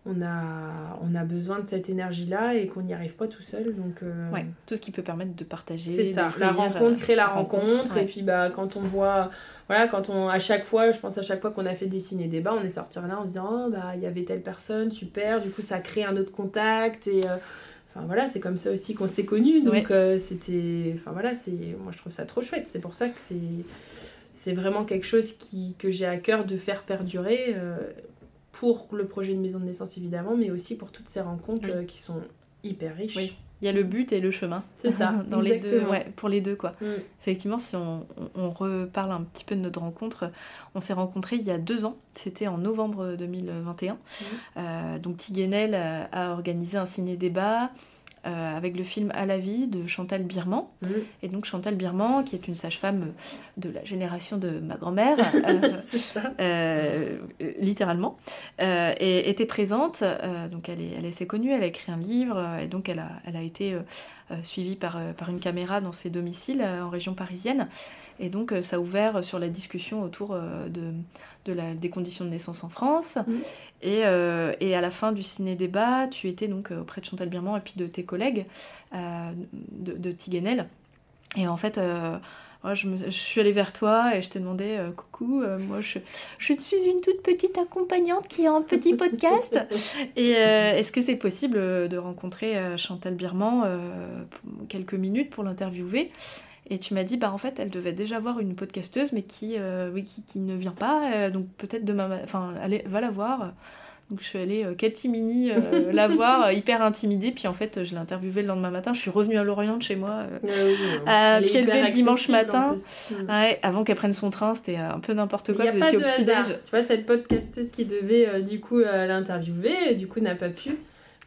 [SPEAKER 2] on, a, on a besoin de cette énergie-là et qu'on n'y arrive pas tout seul. Donc, euh,
[SPEAKER 1] ouais, tout ce qui peut permettre de partager.
[SPEAKER 2] C'est ça, la rencontre crée la rencontre. Et puis bah, quand on voit, voilà, quand on, à chaque fois, je pense à chaque fois qu'on a fait des ciné-débats, on est sorti là en se disant, oh bah il y avait telle personne, super, du coup ça crée un autre contact et. Euh, enfin voilà, c'est comme ça aussi qu'on s'est connus, donc c'était, enfin voilà, c'est, moi je trouve ça trop chouette. C'est pour ça que c'est, c'est vraiment quelque chose qui, que j'ai à cœur de faire perdurer euh, pour le projet de maison de naissance évidemment, mais aussi pour toutes ces rencontres euh, qui sont hyper riches.
[SPEAKER 1] Oui. Il y a le but et le chemin.
[SPEAKER 2] C'est ça, [laughs]
[SPEAKER 1] dans les deux, ouais, pour les deux quoi. Mm. Effectivement, si on, on, reparle un petit peu de notre rencontre, on s'est rencontrés il y a deux ans. C'était en novembre 2021. Mm. Euh, donc Tiguenel a organisé un ciné-débat euh, avec le film À la vie de Chantal Birman. Mm. Et donc Chantal Birman, qui est une sage-femme de la génération de ma grand-mère, [laughs] euh, euh, littéralement, et était présente. donc elle est, elle est assez connue, elle a écrit un livre, et donc elle a, elle a été suivie par, par une caméra dans ses domiciles en région parisienne. Et donc, ça a ouvert sur la discussion autour de, de la, des conditions de naissance en France. Mm. Et, euh, et, à la fin du ciné-débat, tu étais donc euh, auprès de Chantal Birman et puis de tes collègues euh, de, de Tiguenel. Et en fait, je, me, je, suis allée vers toi et je t'ai demandé Coucou, moi je, je, suis une toute petite accompagnante qui a un petit [laughs] podcast. et est-ce que c'est possible de rencontrer Chantal Birman quelques minutes pour l'interviewer? Et tu m'as dit, bah en fait, elle devait déjà voir une podcasteuse, mais qui, euh, oui, qui, qui, ne vient pas. Euh, donc peut-être demain, enfin, allez, va la voir. Donc je suis allée euh, Cathy Mini la [laughs] voir, hyper intimidée. Puis en fait, je l'ai interviewée le lendemain matin. Je suis revenue à Lorient de chez moi, ah oui, le dimanche matin. Ouais, avant qu'elle prenne son train, c'était un peu n'importe quoi.
[SPEAKER 2] Vous étiez au petit-déj. Tu vois, cette podcasteuse qui devait du coup l'interviewer, du coup n'a pas pu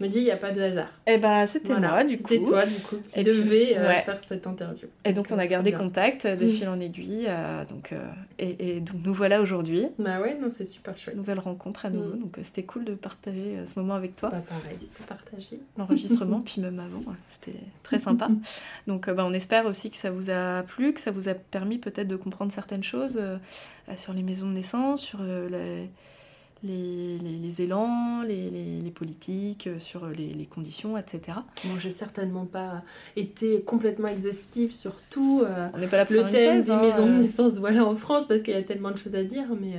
[SPEAKER 2] me dit il n'y a pas de hasard.
[SPEAKER 1] Et eh bah c'était moi du coup.
[SPEAKER 2] C'était toi du coup qui devais euh, faire cette interview.
[SPEAKER 1] Et donc, on a gardé contact de mm. fil en aiguille. Euh, donc, euh, et, et, donc nous voilà aujourd'hui.
[SPEAKER 2] Bah ouais, non, c'est super chouette.
[SPEAKER 1] Nouvelle rencontre à nouveau. Mm. Donc c'était cool de partager ce moment avec toi.
[SPEAKER 2] Bah pareil, c'était partagé. [laughs]
[SPEAKER 1] L'enregistrement, puis même avant, c'était très sympa. [laughs] donc bah, on espère aussi que ça vous a plu, que ça vous a permis peut-être de comprendre certaines choses sur les maisons de naissance, sur les les, les, élans, les, les, politiques, euh, sur les, conditions, etc.
[SPEAKER 2] Moi, j'ai certainement pas été complètement exhaustive sur tout
[SPEAKER 1] euh, On pas
[SPEAKER 2] le thème des maisons de euh. naissance voilà, en France, parce qu'il y a tellement de choses à dire, mais...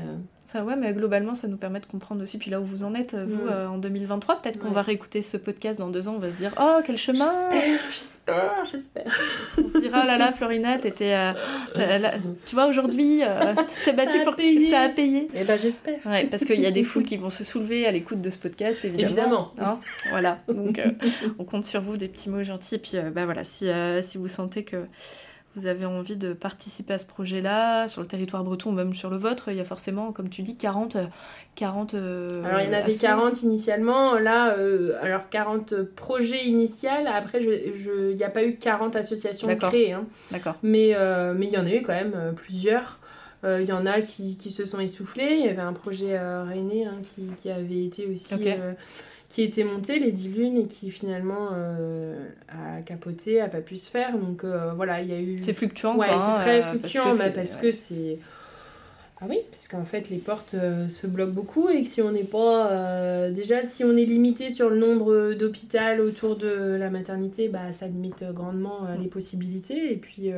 [SPEAKER 1] Ça, ouais, mais globalement, ça nous permet de comprendre aussi. Puis là où vous en êtes, vous, en 2023, peut-être qu'on va réécouter ce podcast dans deux ans, on va se dire Oh, quel chemin
[SPEAKER 2] J'espère, j'espère.
[SPEAKER 1] On se dira Oh là là, Florina, t'étais. tu vois, aujourd'hui, euh, tu t'es battue pour. Ça a payé.
[SPEAKER 2] Et eh ben, j'espère.
[SPEAKER 1] Ouais, parce qu'il y a des foules qui vont se soulever à l'écoute de ce podcast, évidemment.
[SPEAKER 2] Évidemment.
[SPEAKER 1] Hein voilà. Donc, euh, on compte sur vous, des petits mots gentils. Et puis, euh, bah voilà, si, si vous sentez que vous avez envie de participer à ce projet-là, sur le territoire breton, même sur le vôtre, il y a forcément, comme tu dis, 40... 40
[SPEAKER 2] euh, alors, il y en avait 40 initialement. Là, euh, alors 40 projets initiaux. Après, il n'y a pas eu 40 associations créées. Hein.
[SPEAKER 1] D'accord.
[SPEAKER 2] Mais, euh, mais il y en a eu quand même plusieurs. Il y en a qui, qui, se sont essoufflés. Il y avait un projet René hein, qui, qui, avait été aussi qui était monté, les 10 lunes, et qui finalement euh, a capoté, a pas pu se faire. Donc euh, voilà, il y a eu.
[SPEAKER 1] C'est fluctuant,
[SPEAKER 2] Ouais, c'est très euh, fluctuant, parce que c'est. Ah oui, parce qu'en fait les portes euh, se bloquent beaucoup et que si on n'est pas euh, déjà si on est limité sur le nombre d'hôpitaux autour de la maternité, bah ça limite grandement euh, les possibilités et puis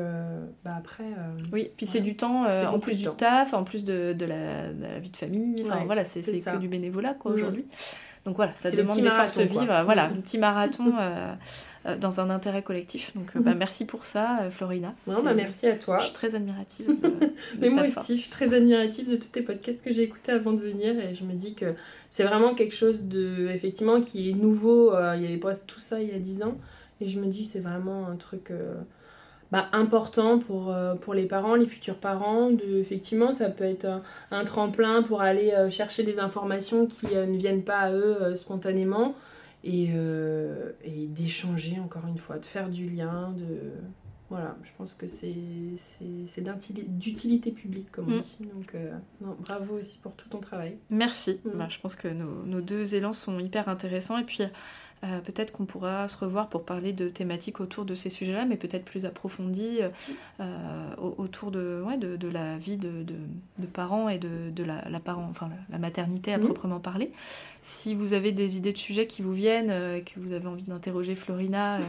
[SPEAKER 2] bah après.
[SPEAKER 1] oui, puis c'est du temps en plus du taf, en plus de, de, la, de, la, vie de famille. Enfin voilà, c'est que du bénévolat quoi mm. aujourd'hui. Donc voilà, ça demande des fois de se vivre. Voilà, mm. un petit marathon euh, euh, dans un intérêt collectif. Donc euh, bah, mm. merci pour ça, Florina.
[SPEAKER 2] Non, bah, merci à toi.
[SPEAKER 1] Je suis très admirative. [laughs]
[SPEAKER 2] Mais moi aussi, je suis très admirative de tous tes podcasts que j'ai écoutés avant de venir et je me dis que c'est vraiment quelque chose de, effectivement, qui est nouveau. il n'y avait pas tout ça il y a 10 ans. Et je me dis, c'est vraiment un truc bah, important pour, euh, pour les parents, les futurs parents. De, effectivement, ça peut être un, tremplin pour aller euh, chercher des informations qui euh, ne viennent pas à eux spontanément et, et d'échanger encore une fois, de faire du lien, de... Voilà, je pense que c'est d'utilité publique, comme on mm. dit. Donc, non, bravo aussi pour tout ton travail.
[SPEAKER 1] Merci. Mm. Bah, je pense que nos, nos, deux élans sont hyper intéressants. Et puis, euh, peut-être qu'on pourra se revoir pour parler de thématiques autour de ces sujets-là, mais peut-être plus approfondies euh, autour de, ouais, de, de, la vie de, de, parents et de, de la, la, parent, enfin, la maternité à proprement parler. Si vous avez des idées de sujets qui vous viennent, euh, que vous avez envie d'interroger Florina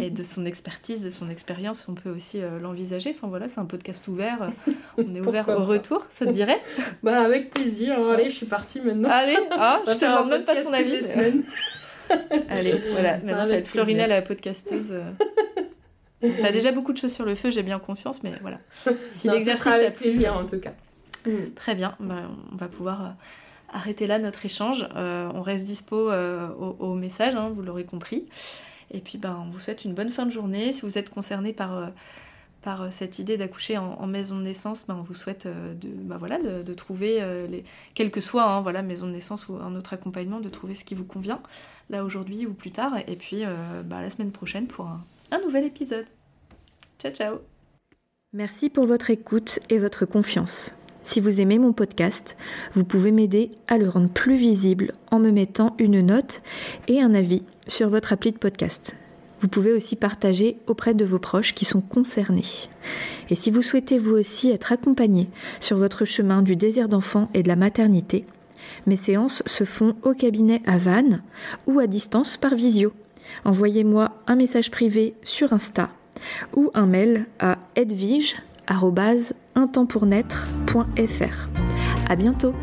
[SPEAKER 1] et de son expertise, de son expérience, on peut aussi l'envisager. Enfin voilà, c'est un podcast ouvert. On est ouvert au retour, ça te dirait?
[SPEAKER 2] Bah avec plaisir. Allez, je suis partie maintenant.
[SPEAKER 1] Allez, ah, je te demande même pas ton avis. [laughs] [laughs] Allez, voilà, maintenant ça va être Florina la podcasteuse. [laughs] T'as déjà beaucoup de choses sur le feu, j'ai bien conscience, mais voilà. [laughs]
[SPEAKER 2] Si l'exercice t'a plaisir en tout cas.
[SPEAKER 1] Mm. Très bien, bah, on va pouvoir euh, arrêter là notre échange. Euh, on reste dispo euh, au, message, hein, vous l'aurez compris. Et puis ben, on vous souhaite une bonne fin de journée. Si vous êtes concerné par par euh, cette idée d'accoucher en, maison de naissance, ben, on vous souhaite euh, de, ben, voilà, de, trouver, euh, les, quel que soit, hein, voilà, maison de naissance ou un autre accompagnement, de trouver ce qui vous convient, là aujourd'hui ou plus tard. Et puis ben, la semaine prochaine pour un nouvel épisode. Ciao ciao
[SPEAKER 3] Merci pour votre écoute et votre confiance. Si vous aimez mon podcast, vous pouvez m'aider à le rendre plus visible en me mettant une note et un avis sur votre appli de podcast. Vous pouvez aussi partager auprès de vos proches qui sont concernés. Et si vous souhaitez vous aussi être accompagné sur votre chemin du désir d'enfant et de la maternité, mes séances se font au cabinet à Vannes ou à distance par visio. Envoyez-moi un message privé sur Insta ou un mail à edvige@intempournaître.fr. À bientôt.